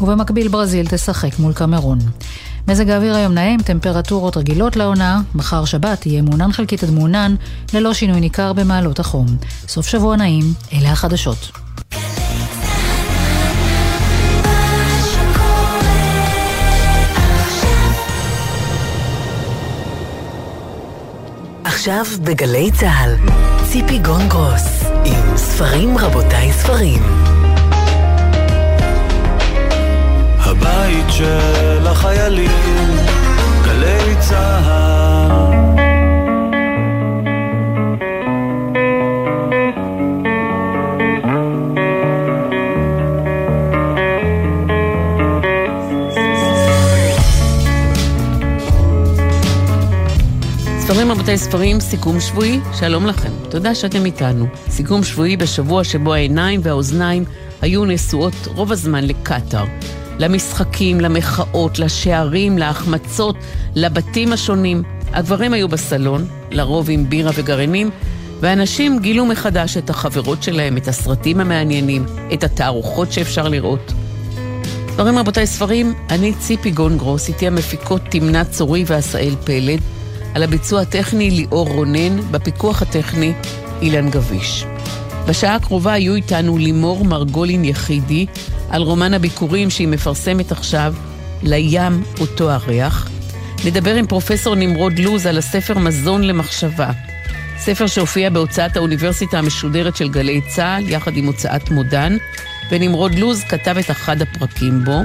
ובמקביל ברזיל תשחק מול קמרון. מזג האוויר היום נעים, טמפרטורות רגילות לעונה, מחר שבת יהיה מעונן חלקית עד מעונן, ללא שינוי ניכר במעלות החום. סוף שבוע נעים, אלה החדשות. עכשיו בגלי צה"ל, ציפי גונגרוס, עם ספרים רבותיי ספרים. הבית של החיילים, גלי צה"ל ספרים רבותי ספרים, סיכום שבועי, שלום לכם. תודה שאתם איתנו. סיכום שבועי בשבוע שבו העיניים והאוזניים היו נשואות רוב הזמן לקטאר. למשחקים, למחאות, לשערים, להחמצות, לבתים השונים. הגברים היו בסלון, לרוב עם בירה וגרעינים, ואנשים גילו מחדש את החברות שלהם, את הסרטים המעניינים, את התערוכות שאפשר לראות. ספרים רבותיי ספרים, אני ציפי גונגרוס, איתי המפיקות תמנת צורי ועשאל פלד. על הביצוע הטכני ליאור רונן, בפיקוח הטכני אילן גביש. בשעה הקרובה יהיו איתנו לימור מרגולין יחידי על רומן הביקורים שהיא מפרסמת עכשיו, לים אותו הריח. נדבר עם פרופסור נמרוד לוז על הספר מזון למחשבה, ספר שהופיע בהוצאת האוניברסיטה המשודרת של גלי צה"ל, יחד עם הוצאת מודן, ונמרוד לוז כתב את אחד הפרקים בו.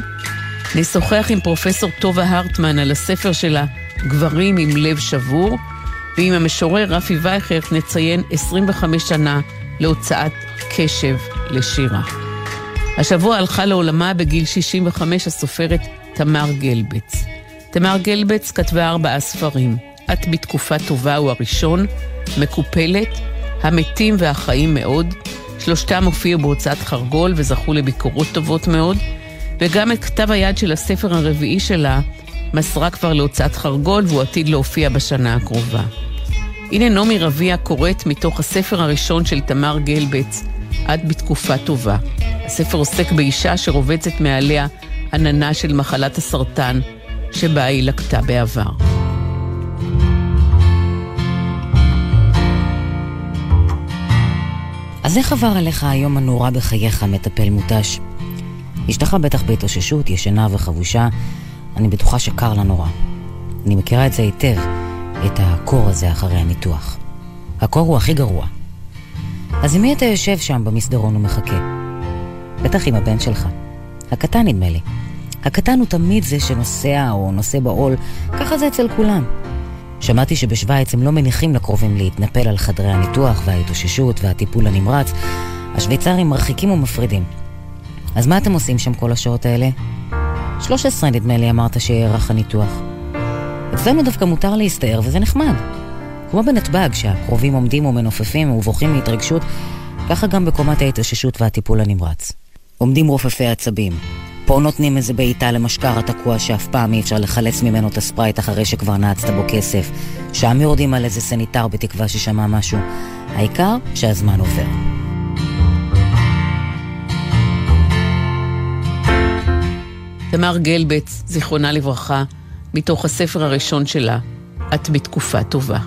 נשוחח עם פרופסור טובה הרטמן על הספר שלה, גברים עם לב שבור, ועם המשורר רפי וייכרט נציין 25 שנה להוצאת קשב לשירה. השבוע הלכה לעולמה בגיל 65 הסופרת תמר גלבץ. תמר גלבץ כתבה ארבעה ספרים. את בתקופה טובה הוא הראשון, מקופלת, המתים והחיים מאוד. שלושתם הופיעו בהוצאת חרגול וזכו לביקורות טובות מאוד, וגם את כתב היד של הספר הרביעי שלה, מסרה כבר להוצאת חרגול והוא עתיד להופיע בשנה הקרובה. הנה נעמי רביע קוראת מתוך הספר הראשון של תמר גלבץ, את בתקופה טובה. הספר עוסק באישה שרובצת מעליה עננה של מחלת הסרטן, שבה היא לקטה בעבר. אז איך עבר עליך היום הנורא בחייך, מטפל מותש? אשתך בטח בהתאוששות, ישנה וחבושה, אני בטוחה שקר לה נורא. אני מכירה את זה היטב, את הקור הזה אחרי הניתוח. הקור הוא הכי גרוע. אז עם מי אתה יושב שם במסדרון ומחכה? בטח עם הבן שלך. הקטן נדמה לי. הקטן הוא תמיד זה שנוסע או נושא בעול, ככה זה אצל כולם. שמעתי שבשוויץ הם לא מניחים לקרובים להתנפל על חדרי הניתוח וההתאוששות והטיפול הנמרץ. השוויצרים מרחיקים ומפרידים. אז מה אתם עושים שם כל השעות האלה? 13 נדמה לי אמרת שיארך הניתוח. אצלנו דווקא מותר להסתער וזה נחמד. כמו בנתב"ג, שהקרובים עומדים ומנופפים ובוכים מהתרגשות, ככה גם בקומת ההתאוששות והטיפול הנמרץ. עומדים רופפי עצבים. פה נותנים איזה בעיטה למשקר התקוע שאף פעם אי אפשר לחלץ ממנו את הספרייט אחרי שכבר נעצת בו כסף. שם יורדים על איזה סניטר בתקווה ששמע משהו. העיקר שהזמן עובר. תמר גלבץ, זיכרונה לברכה, מתוך הספר הראשון שלה, את בתקופה טובה.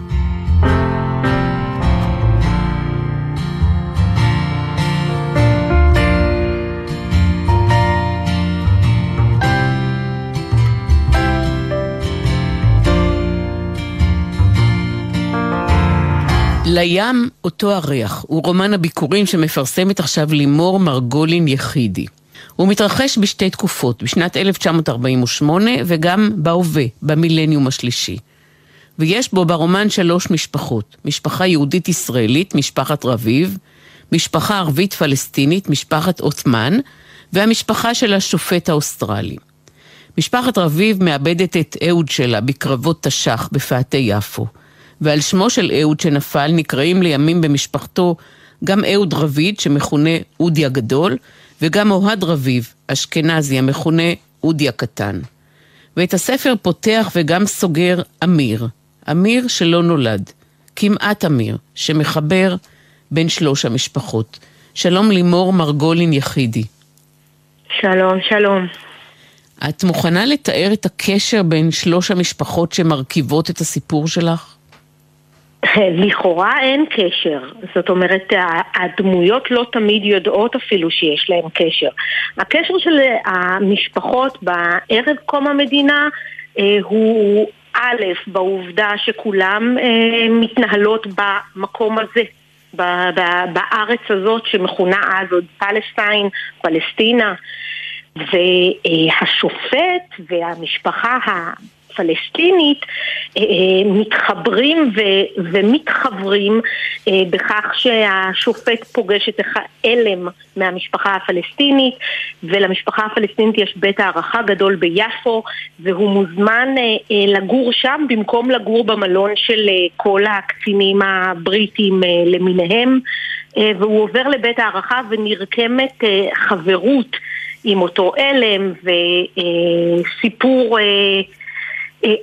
לים אותו הריח, הוא רומן הביקורים שמפרסמת עכשיו לימור מרגולין יחידי. הוא מתרחש בשתי תקופות, בשנת 1948 וגם בהווה, במילניום השלישי. ויש בו ברומן שלוש משפחות, משפחה יהודית ישראלית, משפחת רביב, משפחה ערבית פלסטינית, משפחת עות'מן, והמשפחה של השופט האוסטרלי. משפחת רביב מאבדת את אהוד שלה בקרבות תש"ח בפאתי יפו. ועל שמו של אהוד שנפל נקראים לימים במשפחתו גם אהוד רביד, שמכונה אודי הגדול, וגם אוהד רביב, אשכנזי, המכונה אודי הקטן. ואת הספר פותח וגם סוגר אמיר, אמיר שלא נולד, כמעט אמיר, שמחבר בין שלוש המשפחות. שלום לימור מרגולין יחידי. שלום, שלום. את מוכנה לתאר את הקשר בין שלוש המשפחות שמרכיבות את הסיפור שלך? לכאורה אין קשר, זאת אומרת הדמויות לא תמיד יודעות אפילו שיש להן קשר. הקשר של המשפחות בערב קום המדינה אה, הוא א', בעובדה שכולם אה, מתנהלות במקום הזה, בארץ הזאת שמכונה אז עוד פלסטיין, פלסטינה, והשופט והמשפחה הפלסטינית אה, אה, מתחברים ו- ומתחברים אה, בכך שהשופט פוגש את אלם מהמשפחה הפלסטינית ולמשפחה הפלסטינית יש בית הערכה גדול ביפו והוא מוזמן לגור שם במקום לגור במלון של כל הקצינים הבריטים למיניהם. והוא עובר לבית הערכה ונרקמת חברות עם אותו אלם וסיפור אה,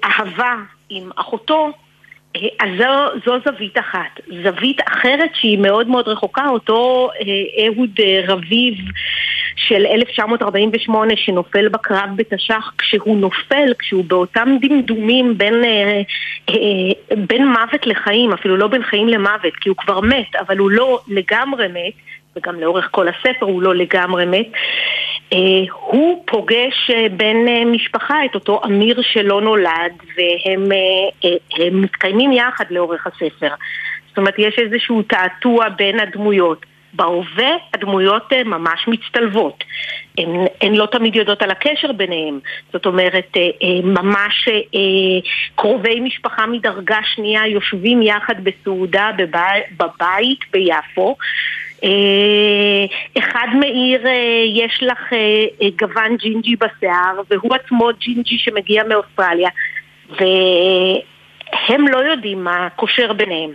אהבה עם אחותו, אה, אז זו, זו זווית אחת. זווית אחרת שהיא מאוד מאוד רחוקה, אותו אה, אהוד רביב של 1948 שנופל בקרב בתש"ח, כשהוא נופל, כשהוא באותם דמדומים בין, בין מוות לחיים, אפילו לא בין חיים למוות, כי הוא כבר מת, אבל הוא לא לגמרי מת, וגם לאורך כל הספר הוא לא לגמרי מת. אה, הוא פוגש אה, בן אה, משפחה את אותו אמיר שלא נולד והם מתקיימים יחד לאורך הספר. זאת אומרת, יש איזשהו תעתוע בין הדמויות. בהווה הדמויות ממש מצטלבות. הן, הן לא תמיד יודעות על הקשר ביניהם. זאת אומרת, ממש קרובי משפחה מדרגה שנייה יושבים יחד בסעודה בבית ביפו. אה, אחד מאיר, אה, יש לך אה, גוון ג'ינג'י בשיער, והוא עצמו ג'ינג'י שמגיע מאוסטרליה, והם לא יודעים מה קושר ביניהם.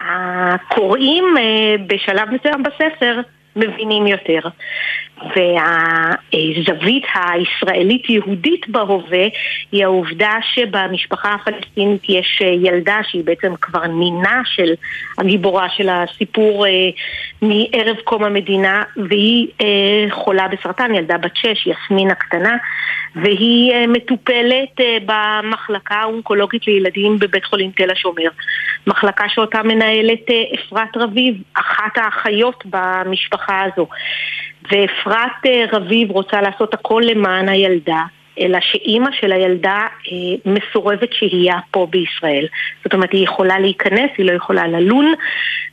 הקוראים בשלב מסוים בספר מבינים יותר. והזווית הישראלית-יהודית בהווה היא העובדה שבמשפחה הפלסטינית יש ילדה שהיא בעצם כבר נינה של הגיבורה של הסיפור אה, מערב קום המדינה והיא אה, חולה בסרטן, ילדה בת שש, יסמין הקטנה והיא אה, מטופלת במחלקה האונקולוגית לילדים בבית חולים תל השומר. מחלקה שאותה מנהלת אפרת רביב, אחת האחיות במשפחה הזו ואפרת אה, רביב רוצה לעשות הכל למען הילדה, אלא שאימא של הילדה אה, מסורבת שהייה פה בישראל. זאת אומרת, היא יכולה להיכנס, היא לא יכולה ללון,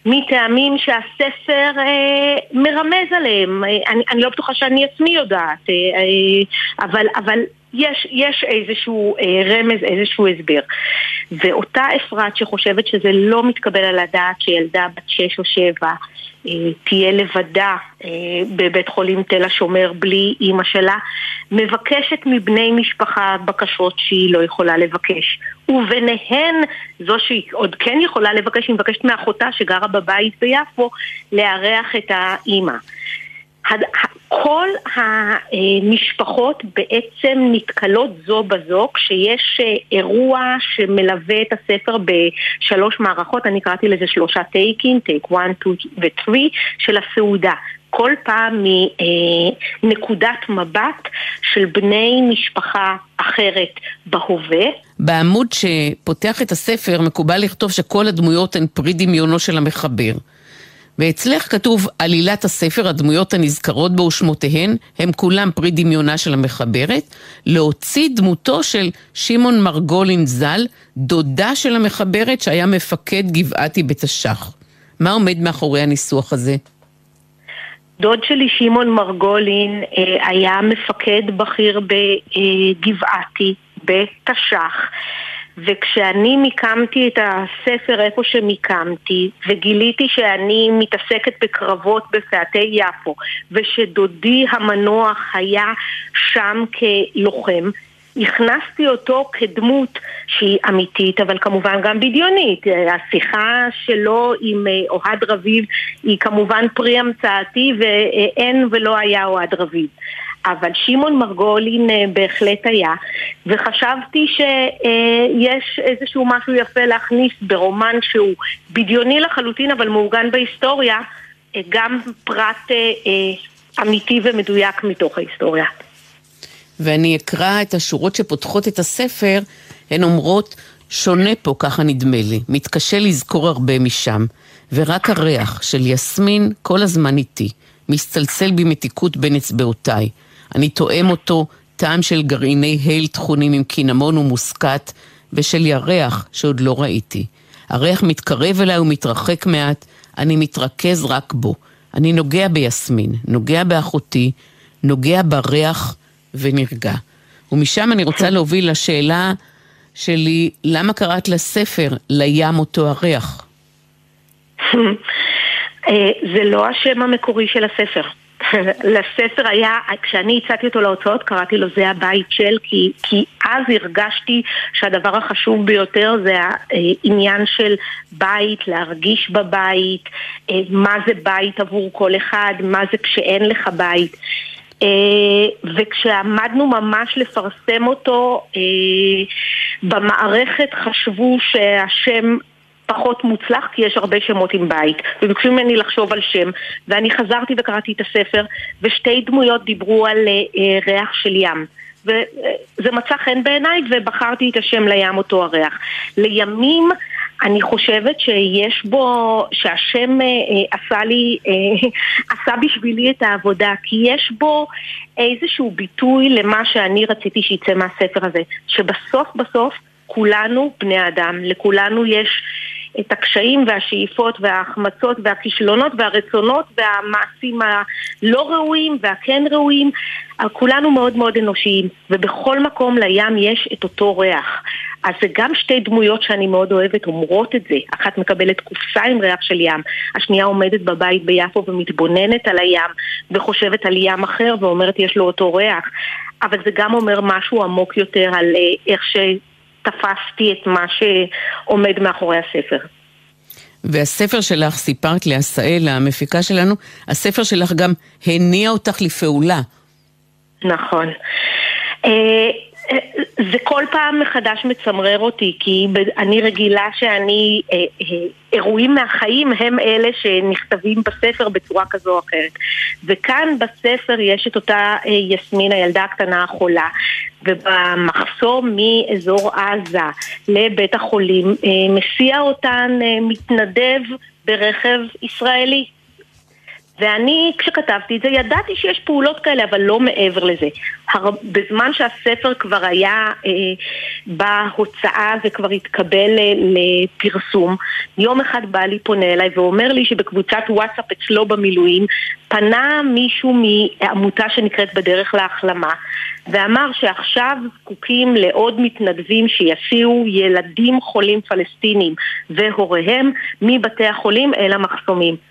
מטעמים שהספר אה, מרמז עליהם. אני, אני לא בטוחה שאני עצמי יודעת, אבל, אבל יש, יש איזשהו אה, רמז, איזשהו הסבר. ואותה אפרת שחושבת שזה לא מתקבל על הדעת שילדה בת שש או שבע אה, תהיה לבדה אה, בבית חולים תל השומר בלי אימא שלה, מבקשת מבני משפחה בקשות שהיא לא יכולה לבקש. וביניהן, זו שהיא עוד כן יכולה לבקש, היא מבקשת מאחותה שגרה בבית ביפו, לארח את האימא. כל המשפחות בעצם נתקלות זו בזו כשיש אה, אירוע שמלווה את הספר בשלוש מערכות, אני קראתי לזה שלושה טייקים, טייק 1, 2 ו-3 של הסעודה. כל פעם מנקודת מבט של בני משפחה אחרת בהווה. בעמוד שפותח את הספר מקובל לכתוב שכל הדמויות הן פרי דמיונו של המחבר. ואצלך כתוב עלילת הספר, הדמויות הנזכרות בו ושמותיהן, הם כולם פרי דמיונה של המחברת, להוציא דמותו של שמעון מרגולין ז"ל, דודה של המחברת שהיה מפקד גבעתי בתש"ח. מה עומד מאחורי הניסוח הזה? דוד שלי שמעון מרגולין אה, היה מפקד בכיר בגבעתי, בתש"ח. וכשאני מיקמתי את הספר איפה שמיקמתי, וגיליתי שאני מתעסקת בקרבות בפאתי יפו, ושדודי המנוח היה שם כלוחם, הכנסתי אותו כדמות שהיא אמיתית, אבל כמובן גם בדיונית. השיחה שלו עם אה, אוהד רביב היא כמובן פרי המצאתי, ואין ולא היה אוהד רביב. אבל שמעון מרגולין אה, בהחלט היה, וחשבתי שיש איזשהו משהו יפה להכניס ברומן שהוא בדיוני לחלוטין אבל מעוגן בהיסטוריה, אה, גם פרט אה, אמיתי ומדויק מתוך ההיסטוריה. ואני אקרא את השורות שפותחות את הספר, הן אומרות, שונה פה, ככה נדמה לי, מתקשה לזכור הרבה משם, ורק הריח של יסמין כל הזמן איתי, מסתלצל במתיקות בין אצבעותיי. אני תואם אותו, טעם של גרעיני הייל טחונים עם קינמון ומוסקת, ושל ירח שעוד לא ראיתי. הריח מתקרב אליי ומתרחק מעט, אני מתרכז רק בו. אני נוגע ביסמין, נוגע באחותי, נוגע בריח ונרגע. ומשם אני רוצה להוביל לשאלה שלי, למה קראת לספר לים אותו הריח? אה, זה לא השם המקורי של הספר. לספר היה, כשאני הצעתי אותו להוצאות, קראתי לו זה הבית של, כי, כי אז הרגשתי שהדבר החשוב ביותר זה העניין של בית, להרגיש בבית, אה, מה זה בית עבור כל אחד, מה זה כשאין לך בית. אה, וכשעמדנו ממש לפרסם אותו, אה, במערכת חשבו שהשם פחות מוצלח כי יש הרבה שמות עם בית וביקשו ממני לחשוב על שם ואני חזרתי וקראתי את הספר ושתי דמויות דיברו על אה, ריח של ים וזה מצא חן בעיניי ובחרתי את השם לים אותו הריח. לימים אני חושבת שיש בו, שהשם אה, אה, עשה לי, אה, עשה בשבילי את העבודה, כי יש בו איזשהו ביטוי למה שאני רציתי שיצא מהספר הזה, שבסוף בסוף כולנו בני אדם, לכולנו יש את הקשיים והשאיפות וההחמצות והכישלונות והרצונות והמעשים הלא ראויים והכן ראויים. כולנו מאוד מאוד אנושיים, ובכל מקום לים יש את אותו ריח. אז זה גם שתי דמויות שאני מאוד אוהבת אומרות את זה. אחת מקבלת קופסה עם ריח של ים, השנייה עומדת בבית ביפו ומתבוננת על הים וחושבת על ים אחר ואומרת יש לו אותו ריח. אבל זה גם אומר משהו עמוק יותר על אה, איך שתפסתי את מה שעומד מאחורי הספר. והספר שלך, סיפרת לעשאל, המפיקה שלנו, הספר שלך גם הניע אותך לפעולה. נכון. זה כל פעם מחדש מצמרר אותי, כי אני רגילה שאני, אה, אה, אירועים מהחיים הם אלה שנכתבים בספר בצורה כזו או אחרת. וכאן בספר יש את אותה אה, יסמין, הילדה הקטנה החולה, ובמחסום מאזור עזה לבית החולים מסיע אותן מתנדב ברכב ישראלי. ואני, כשכתבתי את זה, ידעתי שיש פעולות כאלה, אבל לא מעבר לזה. הר... בזמן שהספר כבר היה אה, בהוצאה וכבר התקבל אה, לפרסום, יום אחד בעלי פונה אליי ואומר לי שבקבוצת וואטסאפ אצלו במילואים פנה מישהו מעמותה שנקראת בדרך להחלמה ואמר שעכשיו זקוקים לעוד מתנדבים שיסיעו ילדים חולים פלסטינים והוריהם מבתי החולים אל המחסומים.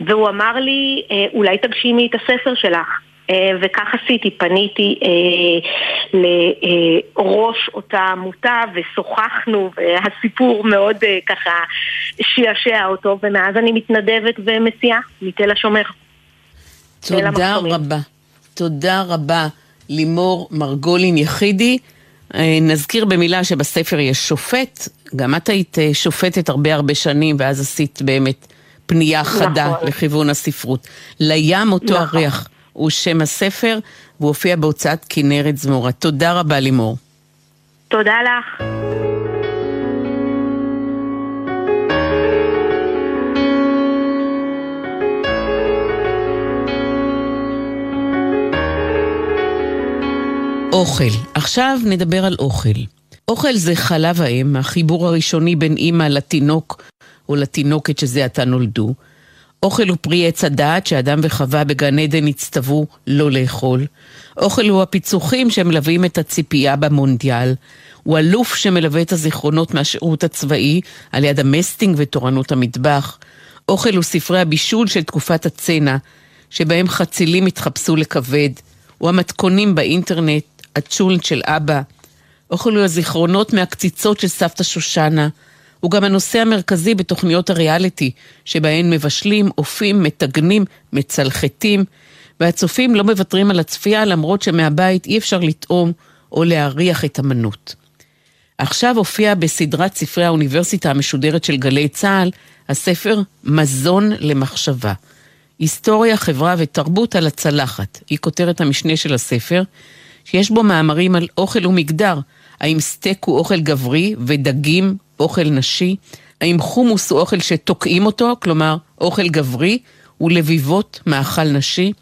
והוא אמר לי, אה, אולי תגשימי את הספר שלך. אה, וכך עשיתי, פניתי אה, לראש אותה עמותה ושוחחנו והסיפור מאוד אה, ככה שעשע אותו ומאז אני מתנדבת ומסיעה מתל השומר. תודה רבה. תודה רבה לימור מרגולין יחידי. אה, נזכיר במילה שבספר יש שופט, גם את היית אה, שופטת הרבה הרבה שנים ואז עשית באמת פנייה חדה נכון. לכיוון הספרות. לים אותו נכון. הריח הוא שם הספר, והוא הופיע בהוצאת כנרת זמורה. תודה רבה לימור. תודה לך. אוכל. עכשיו נדבר על אוכל. אוכל זה חלב האם, החיבור הראשוני בין אימא לתינוק או לתינוקת שזה עתה נולדו. אוכל הוא פרי עץ הדעת שאדם וחווה בגן עדן הצטוו לא לאכול. אוכל הוא הפיצוחים שמלווים את הציפייה במונדיאל. הוא אלוף שמלווה את הזיכרונות מהשירות הצבאי על יד המסטינג ותורנות המטבח. אוכל הוא ספרי הבישול של תקופת הצנע, שבהם חצילים התחפשו לכבד. הוא המתכונים באינטרנט, הצ'ולנט של אבא. אוכל הוא הזיכרונות מהקציצות של סבתא שושנה. הוא גם הנושא המרכזי בתוכניות הריאליטי, שבהן מבשלים, אופים, מטגנים, מצלחתים, והצופים לא מוותרים על הצפייה למרות שמהבית אי אפשר לטעום או להריח את המנות. עכשיו הופיע בסדרת ספרי האוניברסיטה המשודרת של גלי צה"ל, הספר מזון למחשבה. היסטוריה, חברה ותרבות על הצלחת, היא כותרת המשנה של הספר, שיש בו מאמרים על אוכל ומגדר. האם סטייק הוא אוכל גברי ודגים אוכל נשי? האם חומוס הוא אוכל שתוקעים אותו, כלומר אוכל גברי, ולביבות מאכל נשי?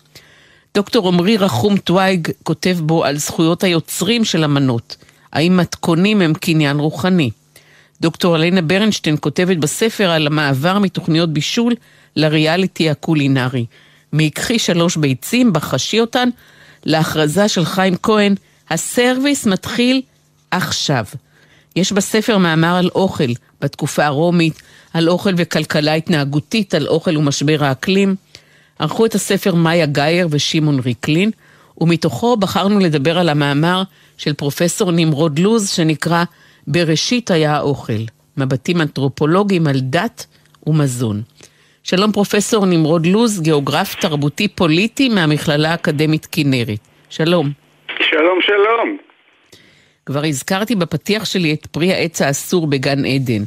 דוקטור עמרי רחום טוויג כותב בו על זכויות היוצרים של המנות. האם מתכונים הם קניין רוחני? דוקטור אלנה ברנשטיין כותבת בספר על המעבר מתוכניות בישול לריאליטי הקולינרי. מיקחי שלוש ביצים, בחשי אותן, להכרזה של חיים כהן, הסרוויס מתחיל עכשיו. יש בספר מאמר על אוכל בתקופה הרומית, על אוכל וכלכלה התנהגותית, על אוכל ומשבר האקלים. ערכו את הספר מאיה גאייר ושמעון ריקלין, ומתוכו בחרנו לדבר על המאמר של פרופסור נמרוד לוז, שנקרא בראשית היה האוכל, מבטים אנתרופולוגיים על דת ומזון. שלום פרופסור נמרוד לוז, גיאוגרף תרבותי פוליטי מהמכללה האקדמית כנרת. שלום. שלום, שלום. כבר הזכרתי בפתיח שלי את פרי העץ האסור בגן עדן.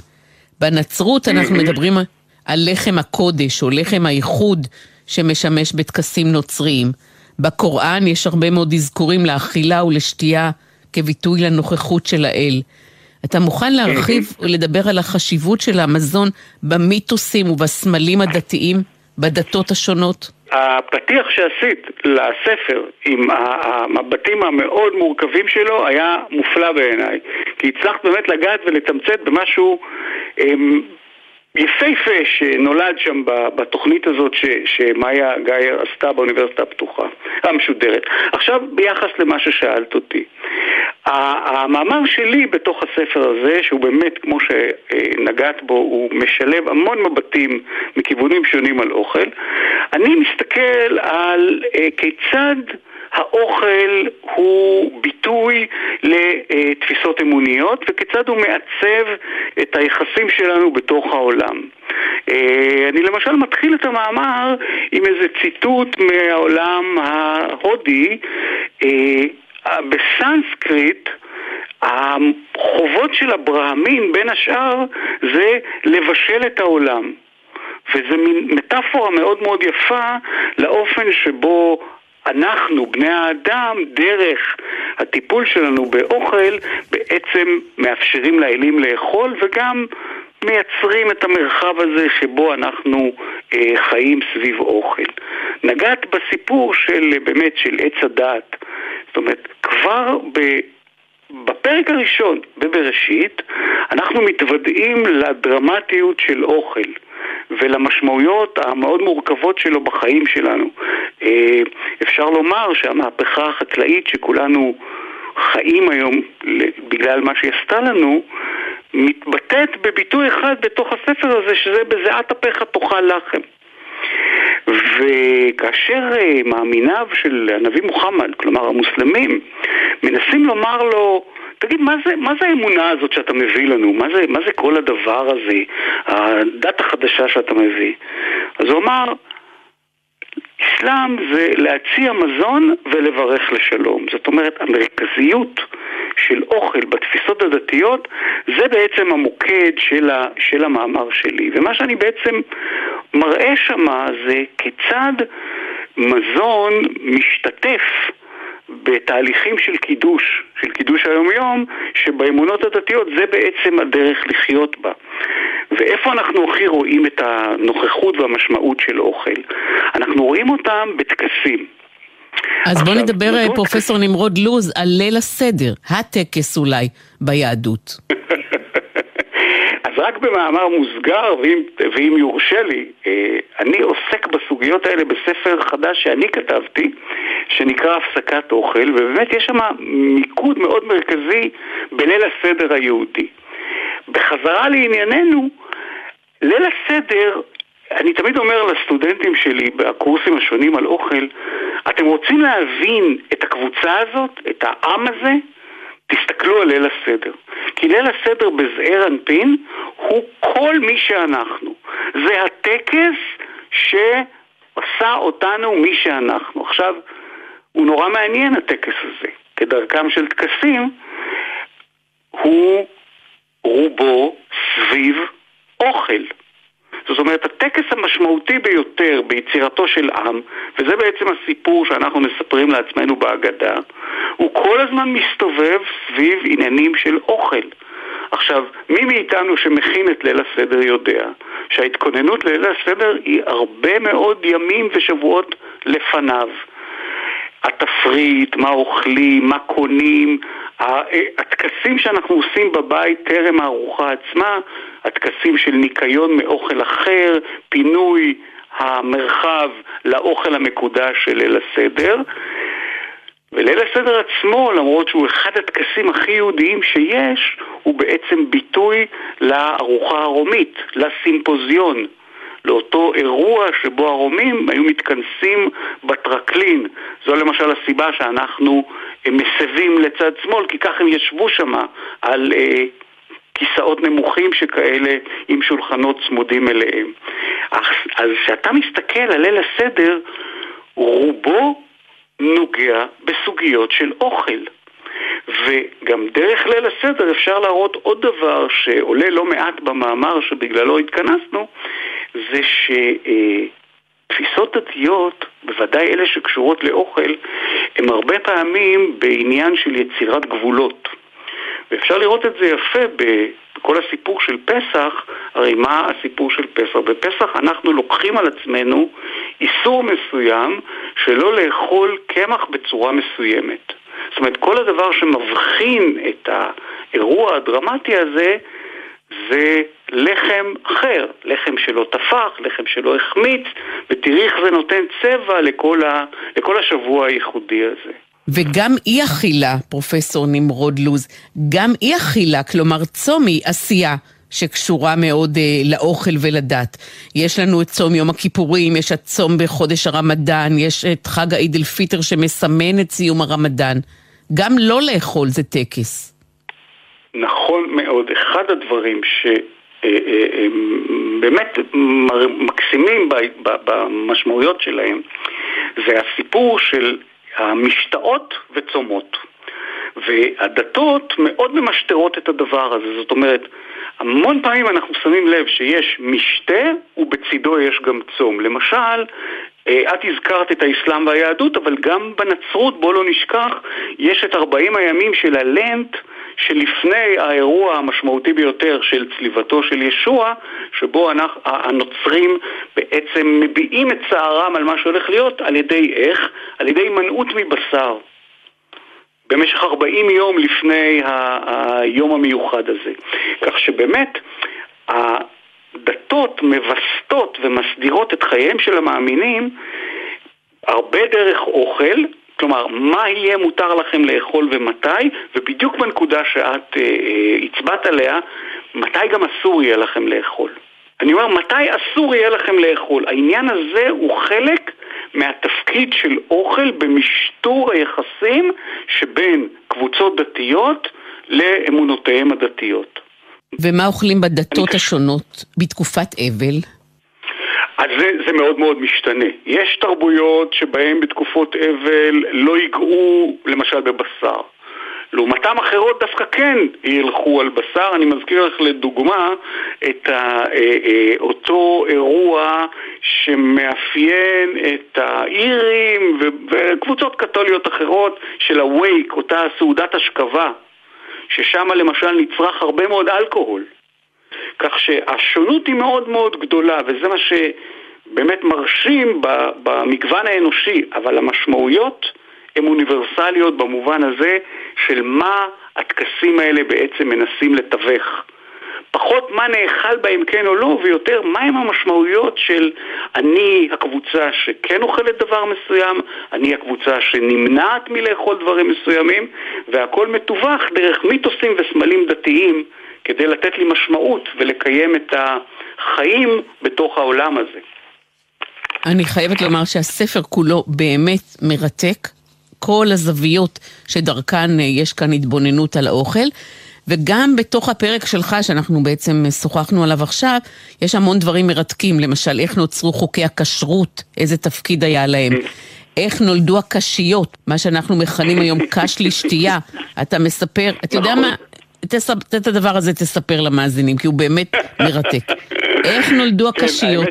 בנצרות אנחנו מדברים על לחם הקודש או לחם האיחוד שמשמש בטקסים נוצריים. בקוראן יש הרבה מאוד אזכורים לאכילה ולשתייה כביטוי לנוכחות של האל. אתה מוכן להרחיב ולדבר על החשיבות של המזון במיתוסים ובסמלים הדתיים, בדתות השונות? הפתיח שעשית לספר עם המבטים המאוד מורכבים שלו היה מופלא בעיניי כי הצלחת באמת לגעת ולתמצת במשהו אמ, יפהפה שנולד שם בתוכנית הזאת ש, שמאיה גאייר עשתה באוניברסיטה הפתוחה, המשודרת. עכשיו, ביחס למה ששאלת אותי. המאמר שלי בתוך הספר הזה, שהוא באמת, כמו שנגעת בו, הוא משלב המון מבטים מכיוונים שונים על אוכל, אני מסתכל על אה, כיצד האוכל הוא ביטוי לתפיסות אמוניות וכיצד הוא מעצב את היחסים שלנו בתוך העולם. אה, אני למשל מתחיל את המאמר עם איזה ציטוט מהעולם ההודי אה, בסנסקריט החובות של אברהמין בין השאר זה לבשל את העולם וזה מין מטאפורה מאוד מאוד יפה לאופן שבו אנחנו, בני האדם, דרך הטיפול שלנו באוכל, בעצם מאפשרים לאלים לאכול וגם מייצרים את המרחב הזה שבו אנחנו אה, חיים סביב אוכל. נגעת בסיפור של, באמת, של עץ הדעת. זאת אומרת, כבר ב... בפרק הראשון בבראשית אנחנו מתוודעים לדרמטיות של אוכל. ולמשמעויות המאוד מורכבות שלו בחיים שלנו. אה, אפשר לומר שהמהפכה החקלאית שכולנו חיים היום בגלל מה שהיא עשתה לנו, מתבטאת בביטוי אחד בתוך הספר הזה, שזה בזיעת אפיך תאכל לחם. וכאשר אה, מאמיניו של הנביא מוחמד, כלומר המוסלמים, מנסים לומר לו, תגיד, מה זה, מה זה האמונה הזאת שאתה מביא לנו? מה זה, מה זה כל הדבר הזה, הדת החדשה שאתה מביא? אז הוא אמר, אסלאם זה להציע מזון ולברך לשלום. זאת אומרת, המרכזיות של אוכל בתפיסות הדתיות זה בעצם המוקד של, ה, של המאמר שלי. ומה שאני בעצם מראה שמה זה כיצד מזון משתתף בתהליכים של קידוש, של קידוש היומיום, שבאמונות הדתיות זה בעצם הדרך לחיות בה. ואיפה אנחנו הכי רואים את הנוכחות והמשמעות של אוכל? אנחנו רואים אותם בטקסים. אז בוא נדבר, אה, פרופסור נמרוד לוז, על ליל הסדר, הטקס אולי, ביהדות. אז רק במאמר מוסגר, ואם, ואם יורשה לי, אה, אני עוסק בסוגיות האלה בספר חדש שאני כתבתי, שנקרא הפסקת אוכל, ובאמת יש שם מיקוד מאוד מרכזי בליל הסדר היהודי. בחזרה לענייננו, ליל הסדר, אני תמיד אומר לסטודנטים שלי בקורסים השונים על אוכל, אתם רוצים להבין את הקבוצה הזאת, את העם הזה? תסתכלו על ליל הסדר. כי ליל הסדר בזעיר אנפין הוא כל מי שאנחנו. זה הטקס שעשה אותנו מי שאנחנו. עכשיו, הוא נורא מעניין הטקס הזה. כדרכם של טקסים, הוא רובו סביב אוכל. זאת אומרת, הטקס המשמעותי ביותר ביצירתו של עם, וזה בעצם הסיפור שאנחנו מספרים לעצמנו בהגדה, הוא כל הזמן מסתובב סביב עניינים של אוכל. עכשיו, מי מאיתנו שמכין את ליל הסדר יודע שההתכוננות לליל הסדר היא הרבה מאוד ימים ושבועות לפניו. התפריט, מה אוכלים, מה קונים, הטקסים שאנחנו עושים בבית טרם הארוחה עצמה, הטקסים של ניקיון מאוכל אחר, פינוי המרחב לאוכל המקודש של ליל הסדר. וליל הסדר עצמו, למרות שהוא אחד הטקסים הכי יהודיים שיש, הוא בעצם ביטוי לארוחה הרומית, לסימפוזיון. לאותו אירוע שבו הרומים היו מתכנסים בטרקלין. זו למשל הסיבה שאנחנו אה, מסבים לצד שמאל, כי כך הם ישבו שם על אה, כיסאות נמוכים שכאלה עם שולחנות צמודים אליהם. אז כשאתה מסתכל על ליל הסדר, רובו נוגע בסוגיות של אוכל. וגם דרך ליל הסדר אפשר להראות עוד דבר שעולה לא מעט במאמר שבגללו התכנסנו, זה שתפיסות דתיות, בוודאי אלה שקשורות לאוכל, הן הרבה פעמים בעניין של יצירת גבולות. ואפשר לראות את זה יפה בכל הסיפור של פסח, הרי מה הסיפור של פסח? בפסח אנחנו לוקחים על עצמנו איסור מסוים שלא לאכול קמח בצורה מסוימת. זאת אומרת, כל הדבר שמבחין את האירוע הדרמטי הזה זה לחם אחר, לחם שלא טפח, לחם שלא החמיץ, ותראי איך זה נותן צבע לכל, ה, לכל השבוע הייחודי הזה. וגם אי אכילה, פרופסור נמרוד לוז, גם אי אכילה, כלומר צום היא עשייה. שקשורה מאוד אה, לאוכל ולדת. יש לנו את צום יום הכיפורים, יש את צום בחודש הרמדאן, יש את חג העיד אל פיטר שמסמן את סיום הרמדאן. גם לא לאכול זה טקס. נכון מאוד. אחד הדברים שבאמת אה, אה, אה, מקסימים במשמעויות שלהם זה הסיפור של המשתאות וצומות. והדתות מאוד ממשטרות את הדבר הזה, זאת אומרת, המון פעמים אנחנו שמים לב שיש משתה ובצידו יש גם צום. למשל, את הזכרת את האסלאם והיהדות, אבל גם בנצרות, בוא לא נשכח, יש את 40 הימים של הלנט שלפני האירוע המשמעותי ביותר של צליבתו של ישוע, שבו אנחנו, הנוצרים בעצם מביעים את צערם על מה שהולך להיות, על ידי איך? על ידי הימנעות מבשר. במשך 40 יום לפני היום המיוחד הזה. כך שבאמת, הדתות מווסתות ומסדירות את חייהם של המאמינים הרבה דרך אוכל, כלומר, מה יהיה מותר לכם לאכול ומתי, ובדיוק בנקודה שאת אה, אה, הצבעת עליה, מתי גם אסור יהיה לכם לאכול. אני אומר, מתי אסור יהיה לכם לאכול? העניין הזה הוא חלק מהתפקיד של אוכל במשטור היחסים שבין קבוצות דתיות לאמונותיהם הדתיות. ומה אוכלים בדתות אני... השונות בתקופת אבל? אז זה, זה מאוד מאוד משתנה. יש תרבויות שבהן בתקופות אבל לא ייגעו למשל בבשר. לעומתם אחרות דווקא כן ילכו על בשר. אני מזכיר לך לדוגמה את ה, אה, אה, אותו אירוע שמאפיין את האירים וקבוצות קתוליות אחרות של הווייק, אותה סעודת השכבה, ששם למשל נצרך הרבה מאוד אלכוהול. כך שהשונות היא מאוד מאוד גדולה, וזה מה שבאמת מרשים במגוון האנושי, אבל המשמעויות הן אוניברסליות במובן הזה של מה הטקסים האלה בעצם מנסים לתווך. פחות מה נאכל בהם כן או לא, ויותר מהם המשמעויות של אני הקבוצה שכן אוכלת דבר מסוים, אני הקבוצה שנמנעת מלאכול דברים מסוימים, והכל מתווך דרך מיתוסים וסמלים דתיים כדי לתת לי משמעות ולקיים את החיים בתוך העולם הזה. אני חייבת לומר שהספר כולו באמת מרתק. כל הזוויות שדרכן אה, יש כאן התבוננות על האוכל. וגם בתוך הפרק שלך, שאנחנו בעצם שוחחנו עליו עכשיו, יש המון דברים מרתקים. למשל, איך נוצרו חוקי הכשרות, איזה תפקיד היה להם. איך נולדו הקשיות, מה שאנחנו מכנים היום קש לשתייה. אתה מספר, אתה יודע מה, את הדבר הזה תספר למאזינים, כי הוא באמת מרתק. איך נולדו כן, הקשיות?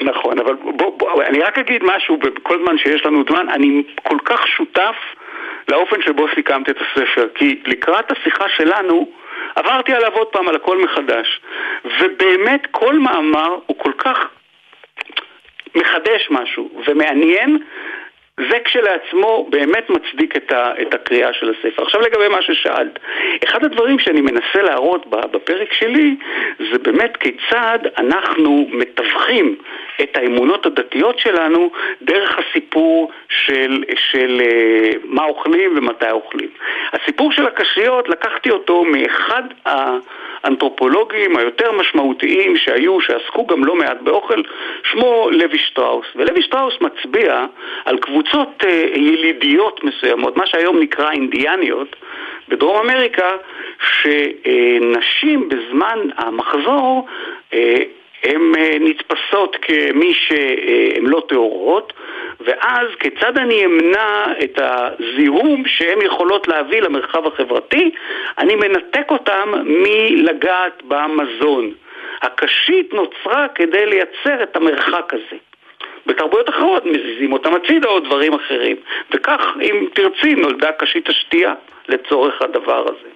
נכון, אבל בוא, בוא, אני רק אגיד משהו, כל זמן שיש לנו זמן, אני כל כך שותף לאופן שבו סיכמת את הספר, כי לקראת השיחה שלנו עברתי עליו עוד פעם, על הכל מחדש, ובאמת כל מאמר הוא כל כך מחדש משהו ומעניין זה כשלעצמו באמת מצדיק את, ה, את הקריאה של הספר. עכשיו לגבי מה ששאלת, אחד הדברים שאני מנסה להראות בפרק שלי זה באמת כיצד אנחנו מתווכים את האמונות הדתיות שלנו דרך הסיפור של, של uh, מה אוכלים ומתי אוכלים. הסיפור של הקשריות, לקחתי אותו מאחד האנתרופולוגים היותר משמעותיים שהיו, שעסקו גם לא מעט באוכל, שמו לוי שטראוס. ולוי שטראוס מצביע על קבוצות uh, ילידיות מסוימות, מה שהיום נקרא אינדיאניות, בדרום אמריקה, שנשים בזמן המחזור אה, הן אה, נתפסות כמי שהן לא טהורות, ואז כיצד אני אמנע את הזיהום שהן יכולות להביא למרחב החברתי? אני מנתק אותם מלגעת במזון. הקשית נוצרה כדי לייצר את המרחק הזה. בתרבויות אחרות מזיזים אותם הצידה או דברים אחרים. וכך, אם תרצי, נולדה קשית השתייה לצורך הדבר הזה.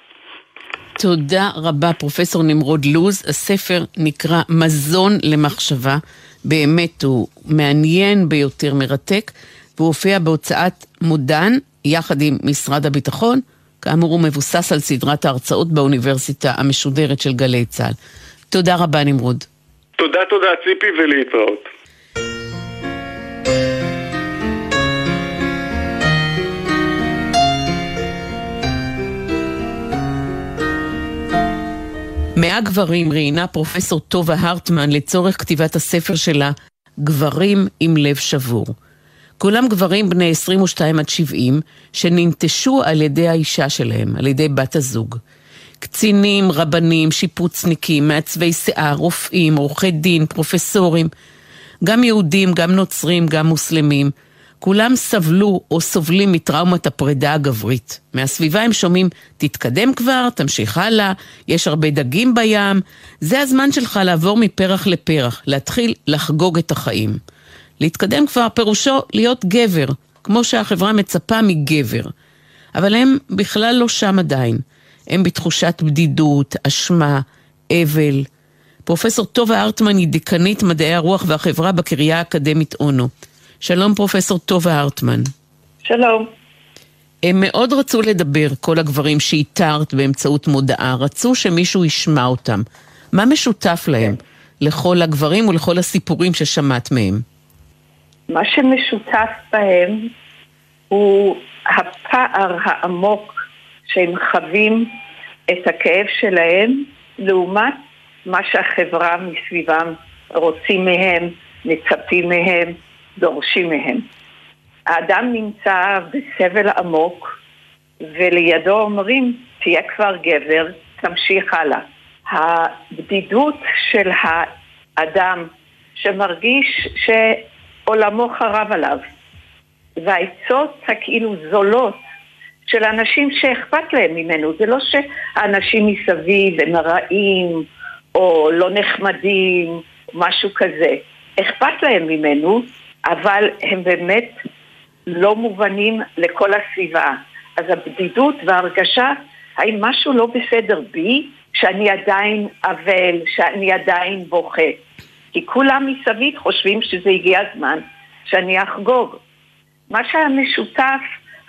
תודה רבה, פרופסור נמרוד לוז. הספר נקרא מזון למחשבה. באמת הוא מעניין ביותר, מרתק, והוא הופיע בהוצאת מודן, יחד עם משרד הביטחון. כאמור, הוא מבוסס על סדרת ההרצאות באוניברסיטה המשודרת של גלי צה"ל. תודה רבה, נמרוד. תודה, תודה, ציפי, ולהתראות. מאה גברים ראיינה פרופסור טובה הרטמן לצורך כתיבת הספר שלה גברים עם לב שבור. כולם גברים בני 22 עד 70 שננטשו על ידי האישה שלהם, על ידי בת הזוג. קצינים, רבנים, שיפוצניקים, מעצבי שיער, רופאים, עורכי דין, פרופסורים, גם יהודים, גם נוצרים, גם מוסלמים. כולם סבלו או סובלים מטראומת הפרידה הגברית. מהסביבה הם שומעים, תתקדם כבר, תמשיך הלאה, יש הרבה דגים בים. זה הזמן שלך לעבור מפרח לפרח, להתחיל לחגוג את החיים. להתקדם כבר פירושו להיות גבר, כמו שהחברה מצפה מגבר. אבל הם בכלל לא שם עדיין. הם בתחושת בדידות, אשמה, אבל. פרופסור טובה ארטמן היא דיקנית מדעי הרוח והחברה בקריה האקדמית אונו. שלום פרופסור טובה הרטמן. שלום. הם מאוד רצו לדבר, כל הגברים שאיתרת באמצעות מודעה, רצו שמישהו ישמע אותם. מה משותף להם, לכל הגברים ולכל הסיפורים ששמעת מהם? מה שמשותף בהם הוא הפער העמוק שהם חווים את הכאב שלהם לעומת מה שהחברה מסביבם רוצים מהם, מצפים מהם, דורשים מהם. האדם נמצא בסבל עמוק, ולידו אומרים, תהיה כבר גבר, תמשיך הלאה. הבדידות של האדם שמרגיש שעולמו חרב עליו, והעצות הכאילו זולות של אנשים שאכפת להם ממנו, זה לא שהאנשים מסביב הם רעים או לא נחמדים, משהו כזה. אכפת להם ממנו, אבל הם באמת לא מובנים לכל הסביבה. אז הבדידות וההרגשה, האם משהו לא בסדר בי, שאני עדיין אבל, שאני עדיין בוכה. כי כולם מסביב חושבים שזה הגיע הזמן שאני אחגוג. מה שהיה משותף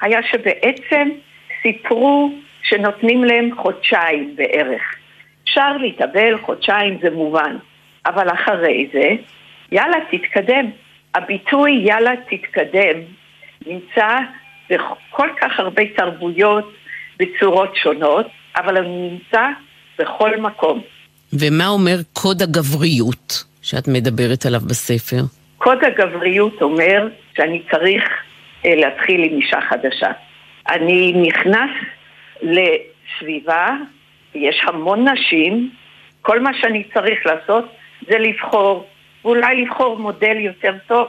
היה שבעצם סיפרו שנותנים להם חודשיים בערך. אפשר להתאבל, חודשיים זה מובן, אבל אחרי זה, יאללה, תתקדם. הביטוי יאללה תתקדם נמצא בכל כך הרבה תרבויות בצורות שונות, אבל הוא נמצא בכל מקום. ומה אומר קוד הגבריות שאת מדברת עליו בספר? קוד הגבריות אומר שאני צריך אה, להתחיל עם אישה חדשה. אני נכנס לסביבה, יש המון נשים, כל מה שאני צריך לעשות זה לבחור ואולי לבחור מודל יותר טוב,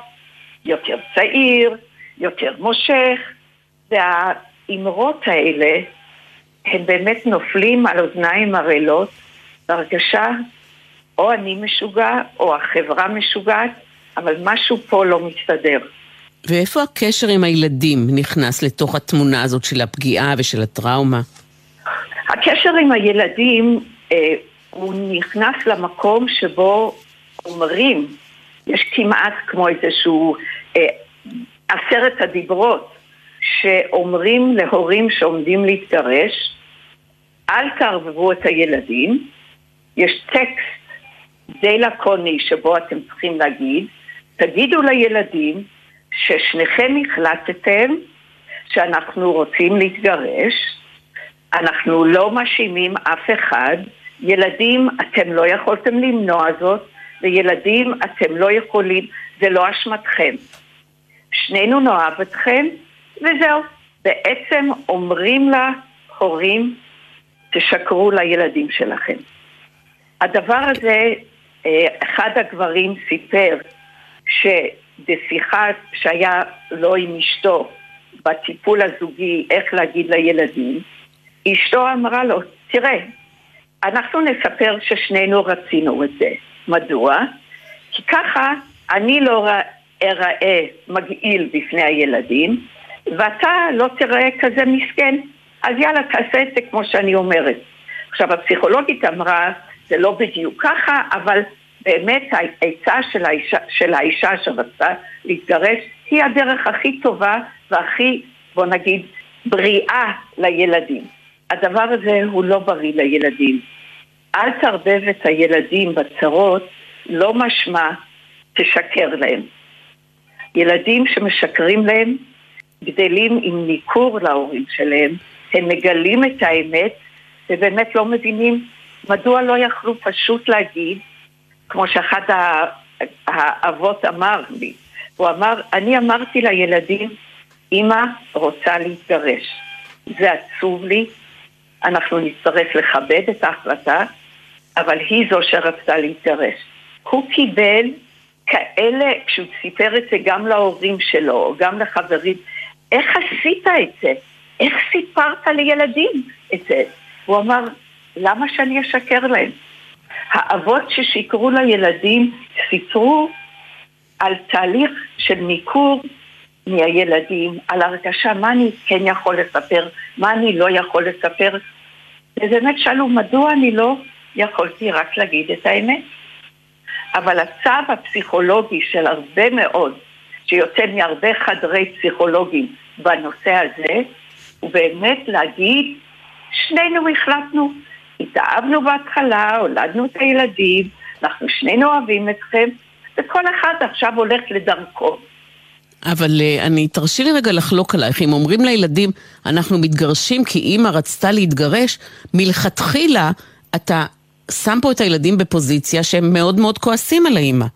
יותר צעיר, יותר מושך, והאמרות האלה, הם באמת נופלים על אוזניים ערלות, בהרגשה או אני משוגע, או החברה משוגעת, אבל משהו פה לא מסתדר. ואיפה הקשר עם הילדים נכנס לתוך התמונה הזאת של הפגיעה ושל הטראומה? הקשר עם הילדים, אה, הוא נכנס למקום שבו אומרים, יש כמעט כמו איזשהו אה, עשרת הדיברות, שאומרים להורים שעומדים להתגרש, אל תערבבו את הילדים, יש טקסט די לקוני שבו אתם צריכים להגיד, תגידו לילדים ששניכם החלטתם שאנחנו רוצים להתגרש, אנחנו לא מאשימים אף אחד, ילדים, אתם לא יכולתם למנוע זאת, וילדים, אתם לא יכולים, זה לא אשמתכם. שנינו נאהב אתכם, וזהו. בעצם אומרים להורים, תשקרו לילדים שלכם. הדבר הזה, אה, אחד הגברים סיפר שבשיחה שהיה לו עם אשתו, בטיפול הזוגי, איך להגיד לילדים, אשתו אמרה לו, תראה, אנחנו נספר ששנינו רצינו את זה. מדוע? כי ככה אני לא אראה מגעיל בפני הילדים, ואתה לא תראה כזה מסכן. אז יאללה, תעשה את זה כמו שאני אומרת. עכשיו, הפסיכולוגית אמרה, זה לא בדיוק ככה, אבל באמת העצה של האישה, של האישה שרצתה להתגרש היא הדרך הכי טובה והכי, בוא נגיד, בריאה לילדים. הדבר הזה הוא לא בריא לילדים. אל תערבב את הילדים בצרות, לא משמע תשקר להם. ילדים שמשקרים להם גדלים עם ניכור להורים שלהם, הם מגלים את האמת ובאמת לא מבינים מדוע לא יכלו פשוט להגיד, כמו שאחד האבות אמר לי, הוא אמר, אני אמרתי לילדים, אמא רוצה להתגרש. זה עצוב לי, אנחנו נצטרך לכבד את ההחלטה, אבל היא זו שרצתה להתגרש. הוא קיבל כאלה, כשהוא סיפר את זה גם להורים שלו, גם לחברים, איך עשית את זה? איך סיפרת לילדים את זה? הוא אמר, למה שאני אשקר להם? האבות ששיקרו לילדים סיפרו על תהליך של ניכור מהילדים, על הרגשה מה אני כן יכול לספר, מה אני לא יכול לספר. ובאמת שאלו, מדוע אני לא יכולתי רק להגיד את האמת? אבל הצו הפסיכולוגי של הרבה מאוד, שיוצא מהרבה חדרי פסיכולוגים בנושא הזה, הוא באמת להגיד, שנינו החלטנו, התאהבנו בהתחלה, הולדנו את הילדים, אנחנו שנינו אוהבים אתכם, וכל אחד עכשיו הולך לדרכו. אבל uh, אני, תרשי לי רגע לחלוק עלייך. אם אומרים לילדים, אנחנו מתגרשים כי אימא רצתה להתגרש, מלכתחילה אתה שם פה את הילדים בפוזיציה שהם מאוד מאוד כועסים על האימא.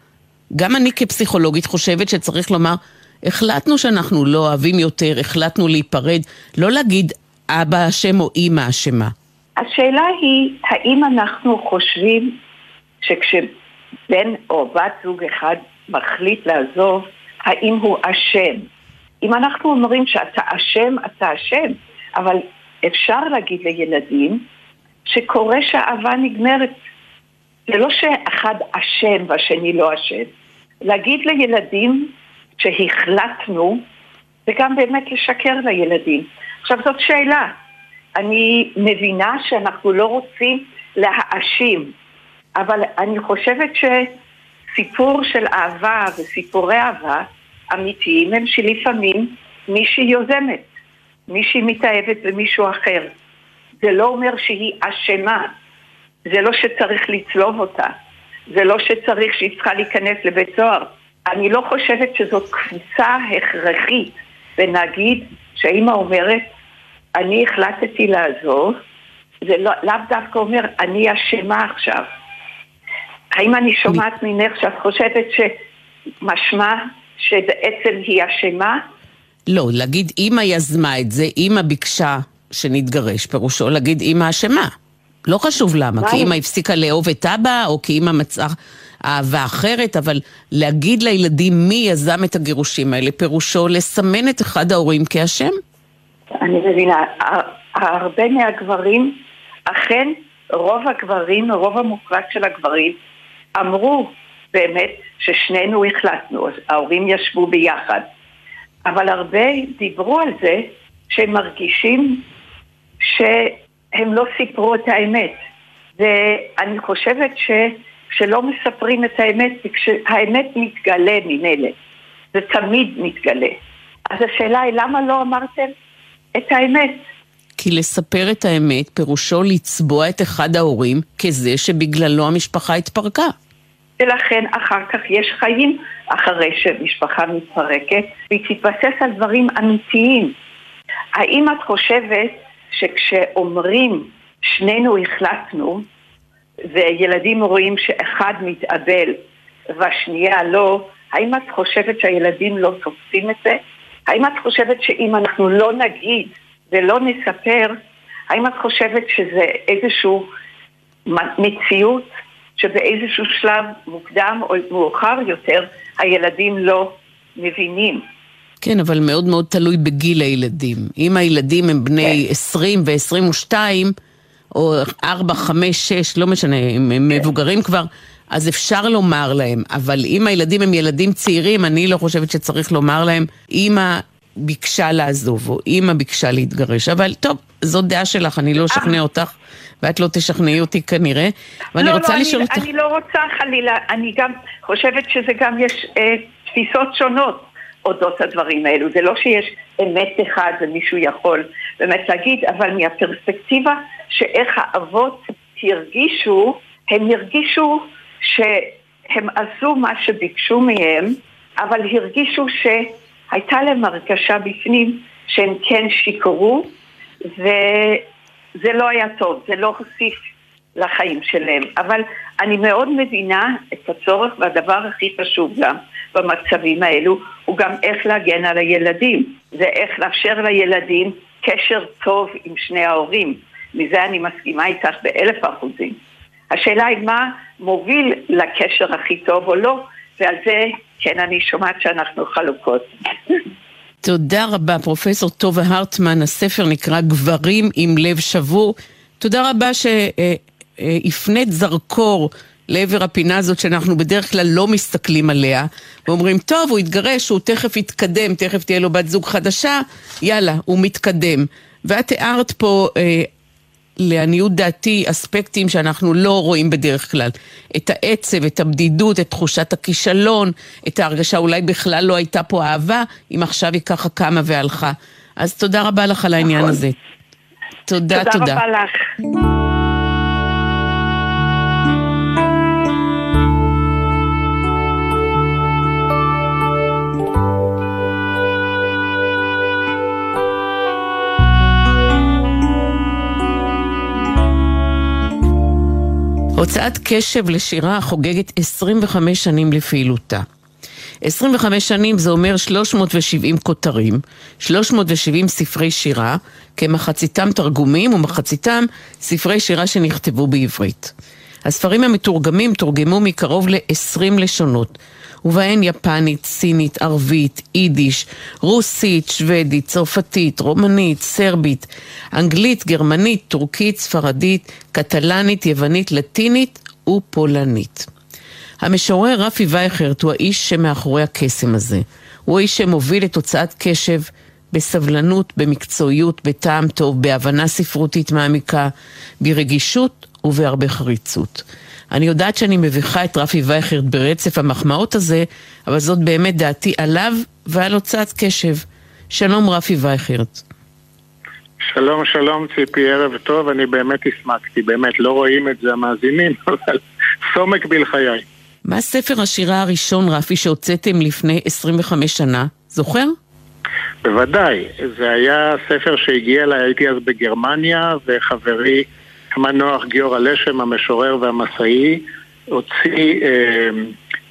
גם אני כפסיכולוגית חושבת שצריך לומר, החלטנו שאנחנו לא אוהבים יותר, החלטנו להיפרד, לא להגיד אבא אשם או אימא אשמה. השאלה היא, האם אנחנו חושבים שכשבן או בת זוג אחד מחליט לעזוב, האם הוא אשם? אם אנחנו אומרים שאתה אשם, אתה אשם, אבל אפשר להגיד לילדים שקורה שהאהבה נגמרת. זה לא שאחד אשם והשני לא אשם. להגיד לילדים שהחלטנו, וגם באמת לשקר לילדים. עכשיו זאת שאלה. אני מבינה שאנחנו לא רוצים להאשים, אבל אני חושבת שסיפור של אהבה וסיפורי אהבה אמיתיים הם שלפעמים מישהי יוזמת, מישהי מתאהבת במישהו אחר. זה לא אומר שהיא אשמה, זה לא שצריך לצלוב אותה, זה לא שצריך שהיא צריכה להיכנס לבית סוהר. אני לא חושבת שזאת קפיצה הכרחית, ונגיד שהאימא אומרת, אני החלטתי לעזוב, זה לא, לאו דווקא אומר, אני אשמה עכשיו. האם אני שומעת ממך שאת חושבת שמשמע שבעצם היא אשמה? לא, להגיד אימא יזמה את זה, אימא ביקשה שנתגרש, פירושו להגיד אימא אשמה. לא חשוב למה, כי אימא הפסיקה לאהוב את אבא, או כי אימא מצאה אהבה אחרת, אבל להגיד לילדים מי יזם את הגירושים האלה, פירושו לסמן את אחד ההורים כאשם? אני מבינה. הרבה מהגברים, אכן רוב הגברים, רוב המוחלט של הגברים, אמרו באמת ששנינו החלטנו, ההורים ישבו ביחד. אבל הרבה דיברו על זה שהם מרגישים שהם לא סיפרו את האמת. ואני חושבת שכשלא מספרים את האמת, כשהאמת מתגלה ממילא, זה תמיד מתגלה. אז השאלה היא, למה לא אמרתם את האמת? כי לספר את האמת פירושו לצבוע את אחד ההורים כזה שבגללו המשפחה התפרקה. ולכן אחר כך יש חיים אחרי שמשפחה מתפרקת, והיא תתבסס על דברים אמיתיים. האם את חושבת שכשאומרים שנינו החלטנו, וילדים רואים שאחד מתאבל והשנייה לא, האם את חושבת שהילדים לא תופסים את זה? האם את חושבת שאם אנחנו לא נגיד ולא נספר, האם את חושבת שזה איזושהי מציאות שבאיזשהו שלב מוקדם או מאוחר יותר הילדים לא מבינים? כן, אבל מאוד מאוד תלוי בגיל הילדים. אם הילדים הם בני כן. 20 ו-22, או 4, 5, 6, לא משנה, הם, הם כן. מבוגרים כבר, אז אפשר לומר להם. אבל אם הילדים הם ילדים צעירים, אני לא חושבת שצריך לומר להם, אמא ביקשה לעזוב, או אמא ביקשה להתגרש. אבל טוב, זו דעה שלך, אני לא אשכנע אותך, ואת לא תשכנעי אותי כנראה. ואני לא, רוצה לא, לשאול אותך... אני לא רוצה חלילה, אני גם חושבת שזה גם יש אה, תפיסות שונות. אודות הדברים האלו. זה לא שיש אמת אחד ומישהו יכול באמת להגיד, אבל מהפרספקטיבה שאיך האבות הרגישו, הם הרגישו שהם עשו מה שביקשו מהם, אבל הרגישו שהייתה להם הרגשה בפנים שהם כן שיקרו, וזה לא היה טוב, זה לא הוסיף לחיים שלהם. אבל אני מאוד מבינה את הצורך, והדבר הכי חשוב גם במצבים האלו, הוא גם איך להגן על הילדים, ואיך לאפשר לילדים קשר טוב עם שני ההורים. מזה אני מסכימה איתך באלף אחוזים. השאלה היא מה מוביל לקשר הכי טוב או לא, ועל זה כן אני שומעת שאנחנו חלוקות. תודה רבה, פרופסור טובה הרטמן. הספר נקרא גברים עם לב שבור. תודה רבה שהפנית זרקור לעבר הפינה הזאת שאנחנו בדרך כלל לא מסתכלים עליה, ואומרים, טוב, הוא יתגרש, הוא תכף יתקדם, תכף תהיה לו בת זוג חדשה, יאללה, הוא מתקדם. ואת תיארת פה, אה, לעניות דעתי, אספקטים שאנחנו לא רואים בדרך כלל. את העצב, את הבדידות, את תחושת הכישלון, את ההרגשה אולי בכלל לא הייתה פה אהבה, אם עכשיו היא ככה קמה והלכה. אז תודה רבה לך על העניין נכון. הזה. תודה, תודה. תודה רבה לך. הוצאת קשב לשירה חוגגת 25 שנים לפעילותה. 25 שנים זה אומר 370 כותרים, 370 ספרי שירה, כמחציתם תרגומים ומחציתם ספרי שירה שנכתבו בעברית. הספרים המתורגמים תורגמו מקרוב ל-20 לשונות, ובהן יפנית, סינית, ערבית, יידיש, רוסית, שוודית, צרפתית, רומנית, סרבית, אנגלית, גרמנית, טורקית, ספרדית, קטלנית, יוונית, לטינית ופולנית. המשורר רפי וייכרט הוא האיש שמאחורי הקסם הזה. הוא האיש שמוביל את הוצאת קשב בסבלנות, במקצועיות, בטעם טוב, בהבנה ספרותית מעמיקה, ברגישות ובהרבה חריצות. אני יודעת שאני מביכה את רפי וייכרט ברצף המחמאות הזה, אבל זאת באמת דעתי עליו ועל הוצאת קשב. שלום רפי וייכרט. שלום, שלום ציפי, ערב טוב, אני באמת הסמקתי, באמת לא רואים את זה המאזינים, אבל סומק בלחיי. מה ספר השירה הראשון, רפי, שהוצאתם לפני 25 שנה? זוכר? בוודאי, זה היה ספר שהגיע אליי, הייתי אז בגרמניה, וחברי מנוח גיורא לשם, המשורר והמסאי, הוציא אה,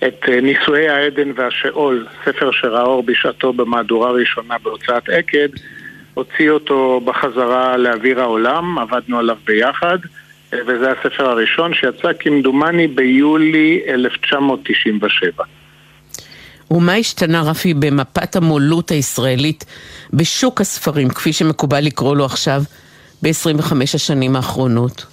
את נישואי העדן והשאול, ספר שראה אור בשעתו במהדורה ראשונה בהוצאת עקד, הוציא אותו בחזרה לאוויר העולם, עבדנו עליו ביחד, אה, וזה הספר הראשון שיצא כמדומני ביולי 1997. ומה השתנה, רפי, במפת המולות הישראלית בשוק הספרים, כפי שמקובל לקרוא לו עכשיו, ב-25 השנים האחרונות?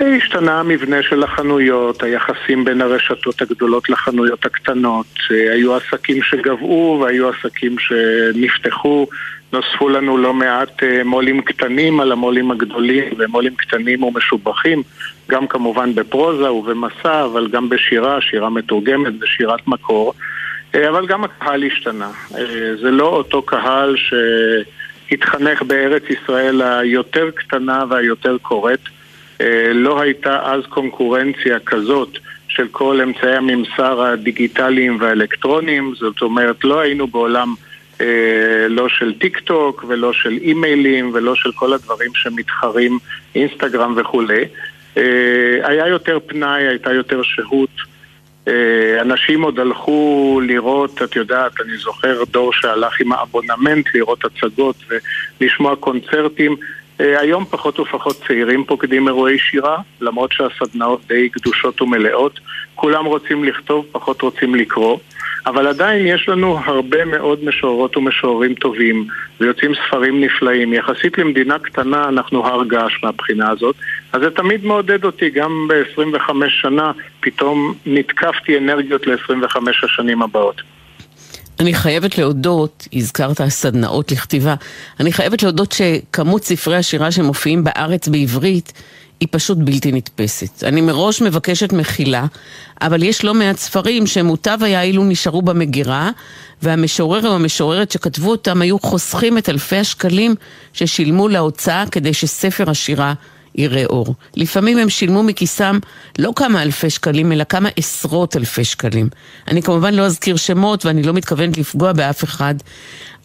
השתנה המבנה של החנויות, היחסים בין הרשתות הגדולות לחנויות הקטנות. היו עסקים שגבעו והיו עסקים שנפתחו. נוספו לנו לא מעט אה, מו"לים קטנים על המו"לים הגדולים, ומו"לים קטנים ומשובחים, גם כמובן בפרוזה ובמסע, אבל גם בשירה, שירה מתורגמת ושירת מקור. אה, אבל גם הקהל השתנה. אה, זה לא אותו קהל שהתחנך בארץ ישראל היותר קטנה והיותר קוראת. לא הייתה אז קונקורנציה כזאת של כל אמצעי הממסר הדיגיטליים והאלקטרוניים, זאת אומרת לא היינו בעולם אה, לא של טיק טוק ולא של אימיילים ולא של כל הדברים שמתחרים אינסטגרם וכולי. אה, היה יותר פנאי, הייתה יותר שהות. אה, אנשים עוד הלכו לראות, את יודעת, אני זוכר דור שהלך עם האבונמנט לראות הצגות ולשמוע קונצרטים. היום פחות ופחות צעירים פוקדים אירועי שירה, למרות שהסדנאות די גדושות ומלאות. כולם רוצים לכתוב, פחות רוצים לקרוא. אבל עדיין יש לנו הרבה מאוד משוררות ומשוררים טובים, ויוצאים ספרים נפלאים. יחסית למדינה קטנה אנחנו הר געש מהבחינה הזאת, אז זה תמיד מעודד אותי, גם ב-25 שנה פתאום נתקפתי אנרגיות ל-25 השנים הבאות. אני חייבת להודות, הזכרת סדנאות לכתיבה, אני חייבת להודות שכמות ספרי השירה שמופיעים בארץ בעברית היא פשוט בלתי נתפסת. אני מראש מבקשת מחילה, אבל יש לא מעט ספרים שמוטב היה אילו נשארו במגירה, והמשורר או המשוררת שכתבו אותם היו חוסכים את אלפי השקלים ששילמו להוצאה כדי שספר השירה יראה אור. לפעמים הם שילמו מכיסם לא כמה אלפי שקלים, אלא כמה עשרות אלפי שקלים. אני כמובן לא אזכיר שמות ואני לא מתכוונת לפגוע באף אחד,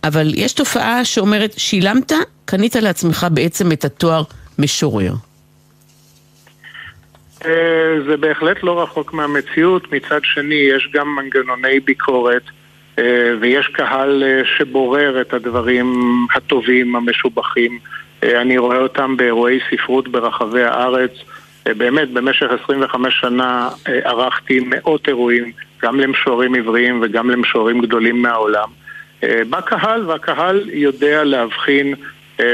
אבל יש תופעה שאומרת, שילמת, קנית לעצמך בעצם את התואר משורר. אה, זה בהחלט לא רחוק מהמציאות, מצד שני יש גם מנגנוני ביקורת אה, ויש קהל אה, שבורר את הדברים הטובים, המשובחים. אני רואה אותם באירועי ספרות ברחבי הארץ. באמת, במשך 25 שנה ערכתי מאות אירועים, גם למשוררים עבריים וגם למשוררים גדולים מהעולם. בקהל, והקהל יודע להבחין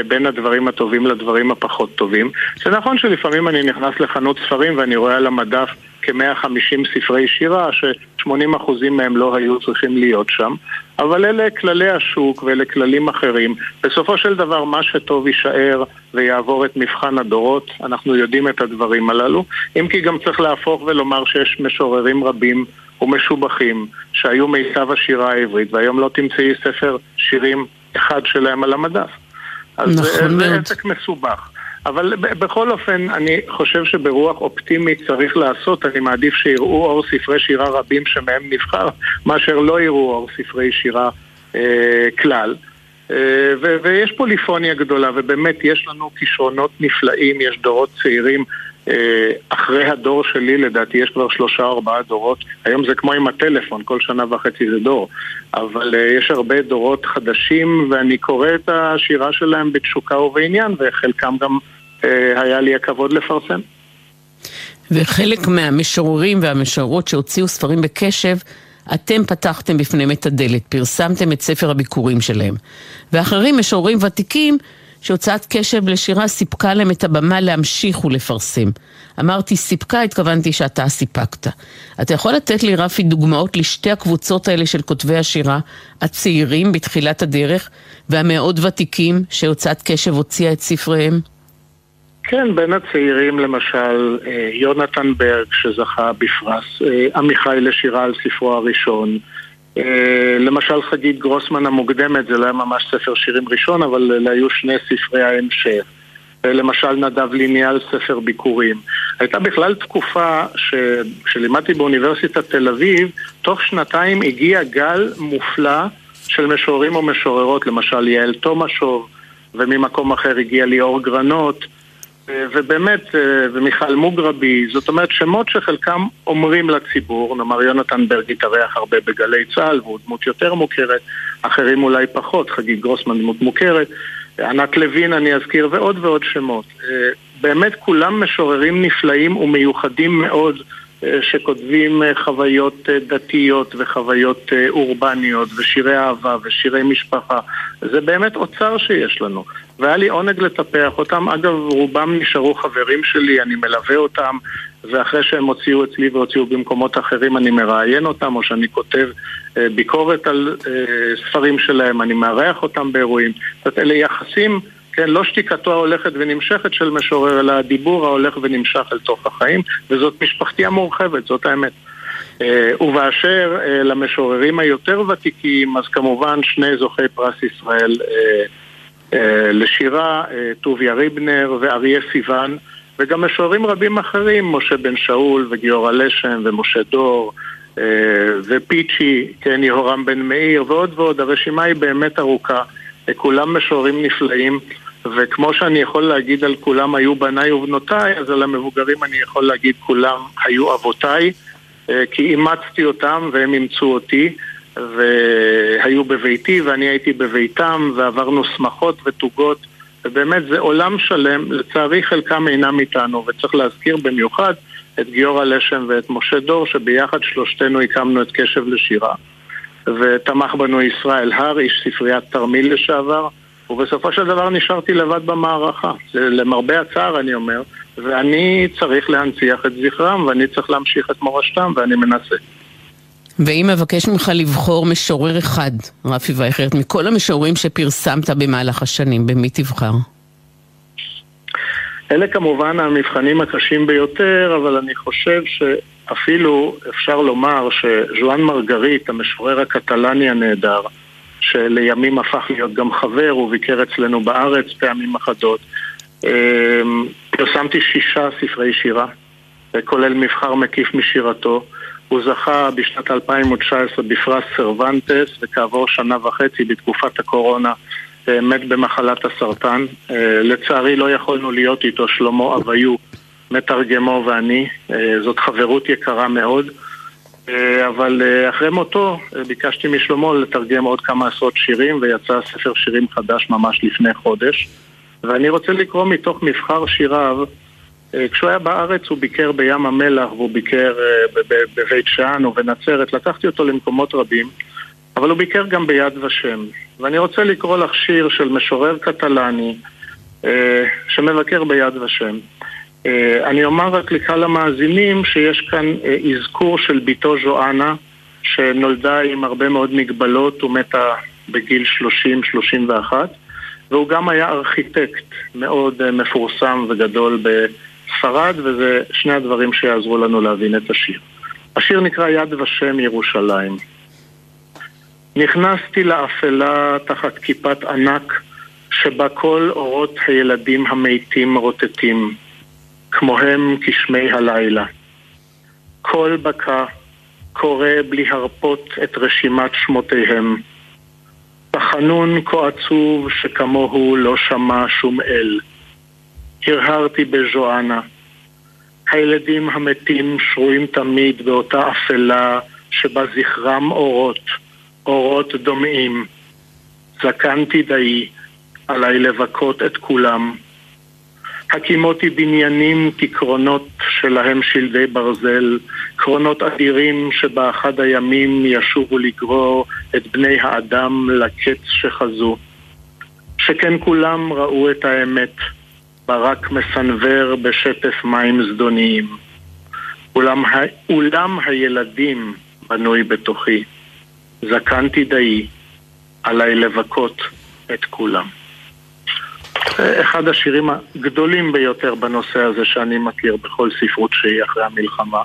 בין הדברים הטובים לדברים הפחות טובים. זה נכון שלפעמים אני נכנס לחנות ספרים ואני רואה על המדף כ-150 ספרי שירה, ש-80% מהם לא היו צריכים להיות שם, אבל אלה כללי השוק ואלה כללים אחרים. בסופו של דבר מה שטוב יישאר ויעבור את מבחן הדורות, אנחנו יודעים את הדברים הללו, אם כי גם צריך להפוך ולומר שיש משוררים רבים ומשובחים שהיו מיטב השירה העברית והיום לא תמצאי ספר שירים אחד שלהם על המדף. אז נכון זה, זה עסק מסובך. אבל בכל אופן, אני חושב שברוח אופטימית צריך לעשות, אני מעדיף שיראו אור ספרי שירה רבים שמהם נבחר, מאשר לא יראו אור ספרי שירה אה, כלל. אה, ויש פוליפוניה גדולה, ובאמת יש לנו כישרונות נפלאים, יש דורות צעירים אה, אחרי הדור שלי לדעתי יש כבר שלושה או ארבעה דורות, היום זה כמו עם הטלפון, כל שנה וחצי זה דור, אבל אה, יש הרבה דורות חדשים ואני קורא את השירה שלהם בתשוקה ובעניין וחלקם גם אה, היה לי הכבוד לפרסם. וחלק מהמשוררים והמשוררות שהוציאו ספרים בקשב אתם פתחתם בפניהם את הדלת, פרסמתם את ספר הביקורים שלהם. ואחרים, משוררים ותיקים, שהוצאת קשב לשירה סיפקה להם את הבמה להמשיך ולפרסם. אמרתי סיפקה, התכוונתי שאתה סיפקת. אתה יכול לתת לי, רפי, דוגמאות לשתי הקבוצות האלה של כותבי השירה, הצעירים בתחילת הדרך, והמאוד ותיקים שהוצאת קשב הוציאה את ספריהם? כן, בין הצעירים למשל, אה, יונתן ברג שזכה בפרס, אה, עמיחי לשירה על ספרו הראשון, למשל חגית גרוסמן המוקדמת, זה לא היה ממש ספר שירים ראשון, אבל אלה היו שני ספרי ההמשך. למשל נדב ליניאל ספר ביקורים. הייתה בכלל תקופה שלימדתי באוניברסיטת תל אביב, תוך שנתיים הגיע גל מופלא של משוררים או משוררות, למשל יעל תומשוב, וממקום אחר הגיע ליאור גרנות, ובאמת, אה, ומיכל מוגרבי, זאת אומרת שמות שחלקם אומרים לציבור, נאמר יונתן ברג התארח הרבה בגלי צה"ל והוא דמות יותר מוכרת, אחרים אולי פחות, חגית גרוסמן דמות מוכרת, ענת לוין אני אזכיר ועוד ועוד שמות. אה, באמת כולם משוררים נפלאים ומיוחדים מאוד שכותבים חוויות דתיות וחוויות אורבניות ושירי אהבה ושירי משפחה. זה באמת אוצר שיש לנו. והיה לי עונג לטפח אותם. אגב, רובם נשארו חברים שלי, אני מלווה אותם, ואחרי שהם הוציאו אצלי והוציאו במקומות אחרים, אני מראיין אותם, או שאני כותב אה, ביקורת על אה, ספרים שלהם, אני מארח אותם באירועים. זאת אומרת, אלה יחסים, כן, לא שתיקתו ההולכת ונמשכת של משורר, אלא הדיבור ההולך ונמשך אל תוך החיים, וזאת משפחתי המורחבת, זאת האמת. אה, ובאשר למשוררים היותר ותיקים, אז כמובן שני זוכי פרס ישראל אה, לשירה, אה, טוביה ריבנר ואריה סיוון, וגם משוררים רבים אחרים, משה בן שאול וגיורא לשם ומשה דור אה, ופיצ'י, כן, יהורם בן מאיר ועוד ועוד, הרשימה היא באמת ארוכה, כולם משוררים נפלאים. וכמו שאני יכול להגיד על כולם היו בניי ובנותיי, אז על המבוגרים אני יכול להגיד כולם היו אבותיי, כי אימצתי אותם והם אימצו אותי. והיו בביתי ואני הייתי בביתם ועברנו שמחות ותוגות ובאמת זה עולם שלם, לצערי חלקם אינם איתנו וצריך להזכיר במיוחד את גיורא לשם ואת משה דור שביחד שלושתנו הקמנו את קשב לשירה ותמך בנו ישראל הר, איש ספריית תרמיל לשעבר ובסופו של דבר נשארתי לבד במערכה. למרבה הצער אני אומר, ואני צריך להנציח את זכרם ואני צריך להמשיך את מורשתם ואני מנסה. ואם אבקש ממך לבחור משורר אחד, רפי וייכרט, מכל המשוררים שפרסמת במהלך השנים, במי תבחר? אלה כמובן המבחנים הקשים ביותר, אבל אני חושב שאפילו אפשר לומר שז'ואן מרגריט, המשורר הקטלני הנהדר, שלימים הפך להיות גם חבר, הוא ביקר אצלנו בארץ פעמים אחדות, אמ, פרסמתי שישה ספרי שירה, כולל מבחר מקיף משירתו. הוא זכה בשנת 2019 בפרס סרוונטס, וכעבור שנה וחצי בתקופת הקורונה אה, מת במחלת הסרטן. אה, לצערי לא יכולנו להיות איתו, שלמה אביו, מתרגמו ואני. אה, זאת חברות יקרה מאוד. אבל אחרי מותו ביקשתי משלמה לתרגם עוד כמה עשרות שירים ויצא ספר שירים חדש ממש לפני חודש ואני רוצה לקרוא מתוך מבחר שיריו אה, כשהוא היה בארץ הוא ביקר בים המלח והוא ביקר אה, בבית שאן ובנצרת, לקחתי אותו למקומות רבים, אבל הוא ביקר גם ביד ושם. ואני רוצה לקרוא לך שיר של משורר קטלני אה, שמבקר ביד ושם. אני אומר רק לקהל המאזינים שיש כאן אזכור של בתו ז'ואנה שנולדה עם הרבה מאוד מגבלות ומתה בגיל 30-31 והוא גם היה ארכיטקט מאוד מפורסם וגדול ב... ספרד, וזה שני הדברים שיעזרו לנו להבין את השיר. השיר נקרא יד ושם ירושלים. נכנסתי לאפלה תחת כיפת ענק, שבה כל אורות הילדים המתים רוטטים, כמוהם כשמי הלילה. קול בקע, קורא בלי הרפות את רשימת שמותיהם. תחנון כה עצוב שכמוהו לא שמע שום אל. הרהרתי בז'ואנה. הילדים המתים שרויים תמיד באותה אפלה שבה זכרם אורות, אורות דומעים. זקנתי די, עליי לבכות את כולם. הקימותי בניינים כקרונות שלהם שלדי ברזל, קרונות אדירים שבאחד הימים ישובו לגרור את בני האדם לקץ שחזו. שכן כולם ראו את האמת. ברק מסנוור בשטף מים זדוניים. אולם, אולם הילדים בנוי בתוכי. זקנתי די, עליי לבכות את כולם. אחד השירים הגדולים ביותר בנושא הזה שאני מכיר בכל ספרות שהיא אחרי המלחמה.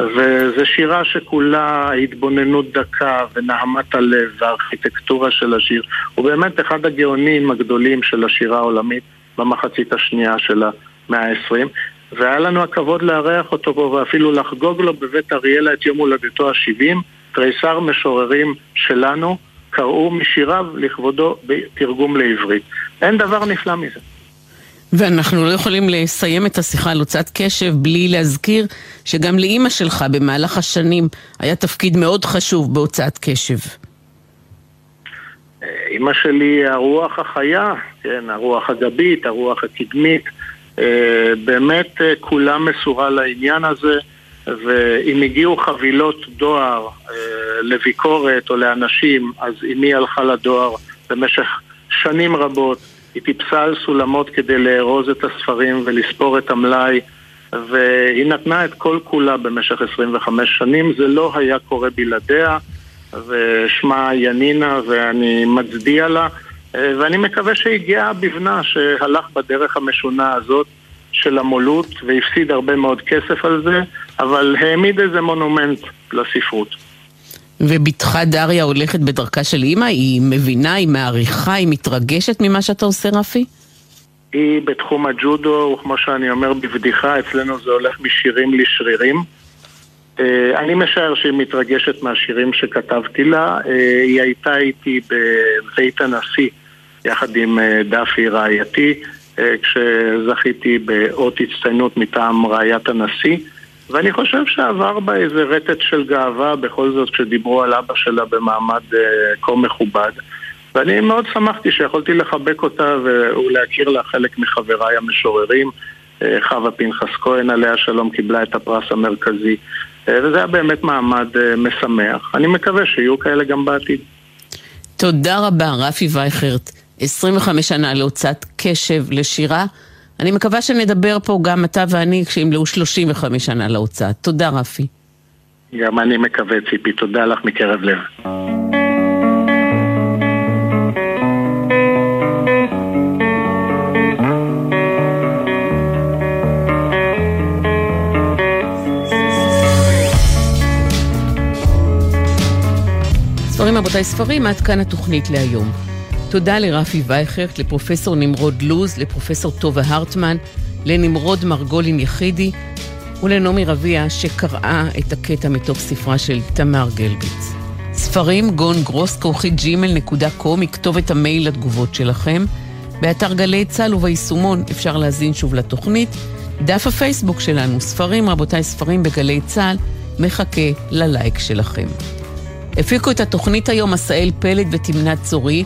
וזו שירה שכולה התבוננות דקה ונעמת הלב והארכיטקטורה של השיר. הוא באמת אחד הגאונים הגדולים של השירה העולמית. במחצית השנייה של המאה ה-20 והיה לנו הכבוד לארח אותו פה ואפילו לחגוג לו בבית אריאלה את יום הולדתו ה-70 תריסר משוררים שלנו קראו משיריו לכבודו בתרגום לעברית. אין דבר נפלא מזה. ואנחנו לא יכולים לסיים את השיחה על הוצאת קשב בלי להזכיר שגם לאימא שלך במהלך השנים היה תפקיד מאוד חשוב בהוצאת קשב. אימא שלי הרוח החיה, כן, הרוח הגבית, הרוח הקדמית, אה, באמת אה, כולה מסורה לעניין הזה, ואם הגיעו חבילות דואר אה, לביקורת או לאנשים, אז אמי הלכה לדואר במשך שנים רבות, היא טיפסה על סולמות כדי לארוז את הספרים ולספור את המלאי והיא נתנה את כל כולה במשך 25 שנים, זה לא היה קורה בלעדיה ושמה ינינה ואני מצדיע לה אה, ואני מקווה שהיא גאה בבנה שהלך בדרך המשונה הזאת של המולות והפסיד הרבה מאוד כסף על זה, אבל העמיד איזה מונומנט לספרות. ובתך דריה הולכת בדרכה של אימא? היא מבינה, היא מעריכה, היא מתרגשת ממה שאתה עושה, רפי? היא בתחום הג'ודו, כמו שאני אומר בבדיחה, אצלנו זה הולך משירים לשרירים. אה, אני משער שהיא מתרגשת מהשירים שכתבתי לה. אה, היא הייתה איתי בבית הנשיא, יחד עם אה, דפי רעייתי, כשזכיתי באות הצטיינות מטעם רעיית הנשיא. ואני חושב שעבר בה איזה רטט של גאווה בכל זאת כשדיברו על אבא שלה במעמד כה מכובד. ואני מאוד שמחתי שיכולתי לחבק אותה ולהכיר לה חלק מחבריי המשוררים. חווה פנחס כהן עליה שלום קיבלה את הפרס המרכזי. אה, וזה היה באמת מעמד אה, משמח. אני מקווה שיהיו כאלה גם בעתיד. תודה רבה, רפי וייכרט. 25 שנה להוצאת קשב לשירה. אני מקווה שנדבר פה גם אתה ואני כשימלאו 35 שנה להוצאה. תודה, רפי. גם אני מקווה, ציפי. תודה לך מקרב לב. ספרים רבותיי ספרים, עד כאן התוכנית להיום. תודה לרפי וייכרט, לפרופסור נמרוד לוז, לפרופסור טובה הרטמן, לנמרוד מרגולין יחידי ולנעמי רביע שקראה את הקטע מתוך ספרה של תמר גלביץ. ספרים גון גרוס כרוכית ג'ימל נקודה קום, מכתובת המייל לתגובות שלכם. באתר גלי צה"ל וביישומון אפשר להזין שוב לתוכנית. דף הפייסבוק שלנו, ספרים רבותיי ספרים בגלי צה"ל, מחכה ללייק שלכם. הפיקו את התוכנית היום עשאל פלד ותמנת צורי,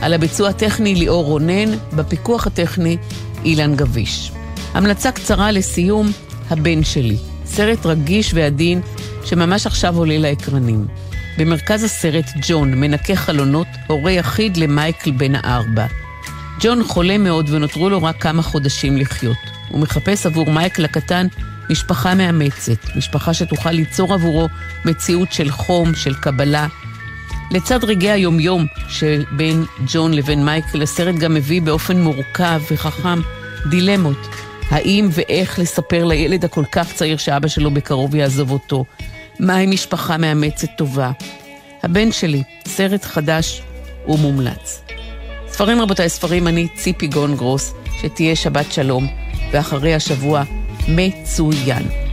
על הביצוע הטכני ליאור רונן, בפיקוח הטכני אילן גביש. המלצה קצרה לסיום, הבן שלי, סרט רגיש ועדין שממש עכשיו עולה לאקרנים. במרכז הסרט ג'ון, מנקה חלונות, הורה יחיד למייקל בן הארבע. ג'ון חולה מאוד ונותרו לו רק כמה חודשים לחיות. הוא מחפש עבור מייקל הקטן משפחה מאמצת, משפחה שתוכל ליצור עבורו מציאות של חום, של קבלה. לצד רגעי היומיום שבין ג'ון לבין מייקל, הסרט גם מביא באופן מורכב וחכם דילמות. האם ואיך לספר לילד הכל כך צעיר שאבא שלו בקרוב יעזוב אותו? מהי משפחה מאמצת טובה? הבן שלי, סרט חדש ומומלץ. ספרים רבותיי, ספרים אני ציפי גון גרוס, שתהיה שבת שלום, ואחרי השבוע מצוין.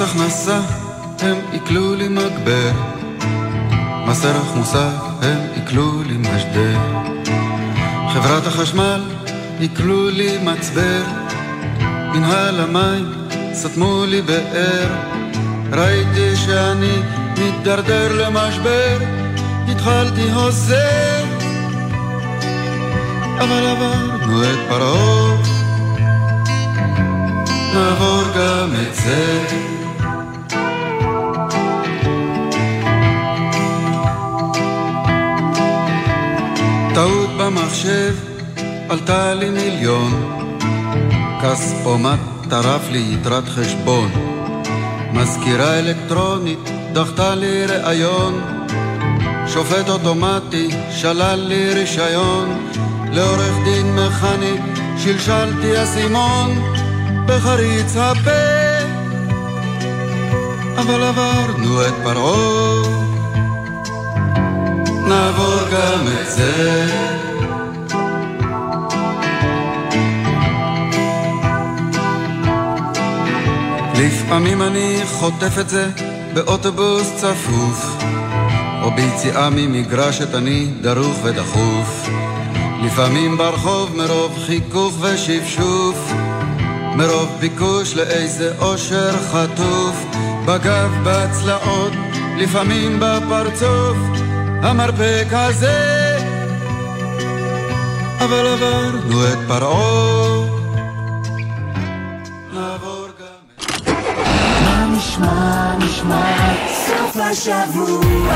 הכנסה הם עיכלו לי מגבר, מס ערך מוסף הם עיכלו לי משדר. חברת החשמל עיכלו לי מצבר, מנהל המים סתמו לי באר. ראיתי שאני מתדרדר למשבר, התחלתי הוזר. אבל עברנו את פרעה, נעבור גם את זה. עלתה לי מיליון, כספומט טרף לי יתרת חשבון, מזכירה אלקטרונית דחתה לי ראיון, שופט אוטומטי שלל לי רישיון, לעורך דין מכני שלשלתי אסימון בחריץ הפה, אבל עברנו את פרעה נעבור גם את זה. לפעמים אני חוטף את זה באוטובוס צפוף, או ביציאה ממגרשת אני דרוך ודחוף. לפעמים ברחוב מרוב חיכוך ושפשוף, מרוב ביקוש לאיזה אושר חטוף, בגב, בצלעות, לפעמים בפרצוף, המרפק הזה. אבל עברנו את פרעה. השבוע.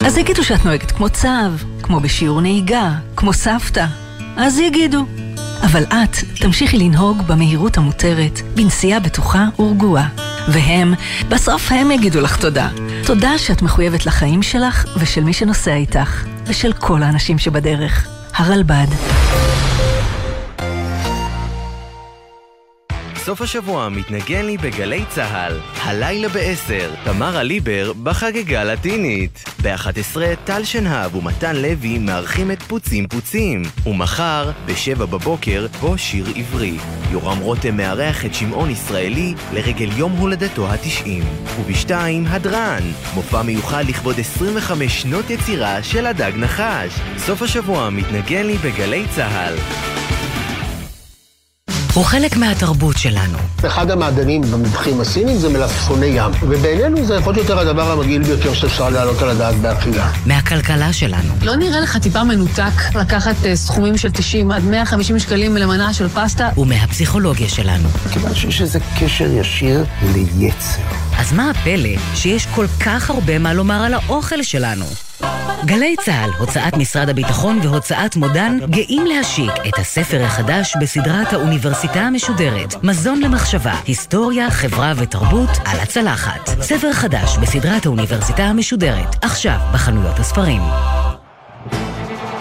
אז יגידו שאת נוהגת כמו צב, כמו בשיעור נהיגה, כמו סבתא. אז יגידו. אבל את תמשיכי לנהוג במהירות המותרת, בנסיעה בטוחה ורגועה. והם, בסוף הם יגידו לך תודה. תודה שאת מחויבת לחיים שלך ושל מי שנוסע איתך, ושל כל האנשים שבדרך. הרלב"ד. סוף השבוע מתנגן לי בגלי צה"ל. הלילה ב-10, תמרה ליבר בחגיגה לטינית. ב-11, טל שנהב ומתן לוי מארחים את פוצים פוצים. ומחר, ב-7 בבוקר, בו שיר עברי. יורם רותם מארח את שמעון ישראלי לרגל יום הולדתו ה-90. וב-2, הדרן, מופע מיוחד לכבוד 25 שנות יצירה של הדג נחש. סוף השבוע מתנגן לי בגלי צה"ל. הוא חלק מהתרבות שלנו. אחד המעדנים במבחים הסינים זה מלפפוני ים, ובינינו זה יכול להיות יותר הדבר המגעיל ביותר שאפשר להעלות על הדעת באכילה. מהכלכלה שלנו. לא נראה לך טיפה מנותק לקחת uh, סכומים של 90 עד 150 שקלים למנה של פסטה? ומהפסיכולוגיה שלנו. כיוון שיש איזה קשר ישיר ליצר. אז מה הפלא שיש כל כך הרבה מה לומר על האוכל שלנו? גלי צה"ל, הוצאת משרד הביטחון והוצאת מודן גאים להשיק את הספר החדש בסדרת האוניברסיטה המשודרת מזון למחשבה, היסטוריה, חברה ותרבות על הצלחת. ספר חדש בסדרת האוניברסיטה המשודרת, עכשיו בחנויות הספרים.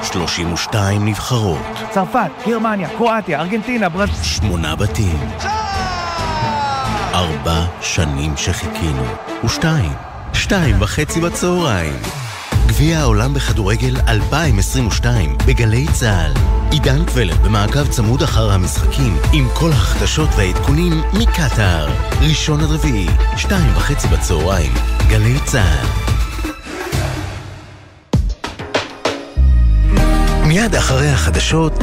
32 נבחרות. צרפת, גרמניה, קרואטיה, ארגנטינה, ברז... שמונה בתים. ארבע שנים שחיכינו. ושתיים. שתיים וחצי בצהריים. גביע העולם בכדורגל 2022 בגלי צה"ל. עידן קבלר במעקב צמוד אחר המשחקים עם כל החדשות והעדכונים מקטאר. ראשון עד רביעי, שתיים וחצי בצהריים, גלי צה"ל. מיד אחרי החדשות,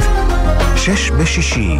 שש בשישי.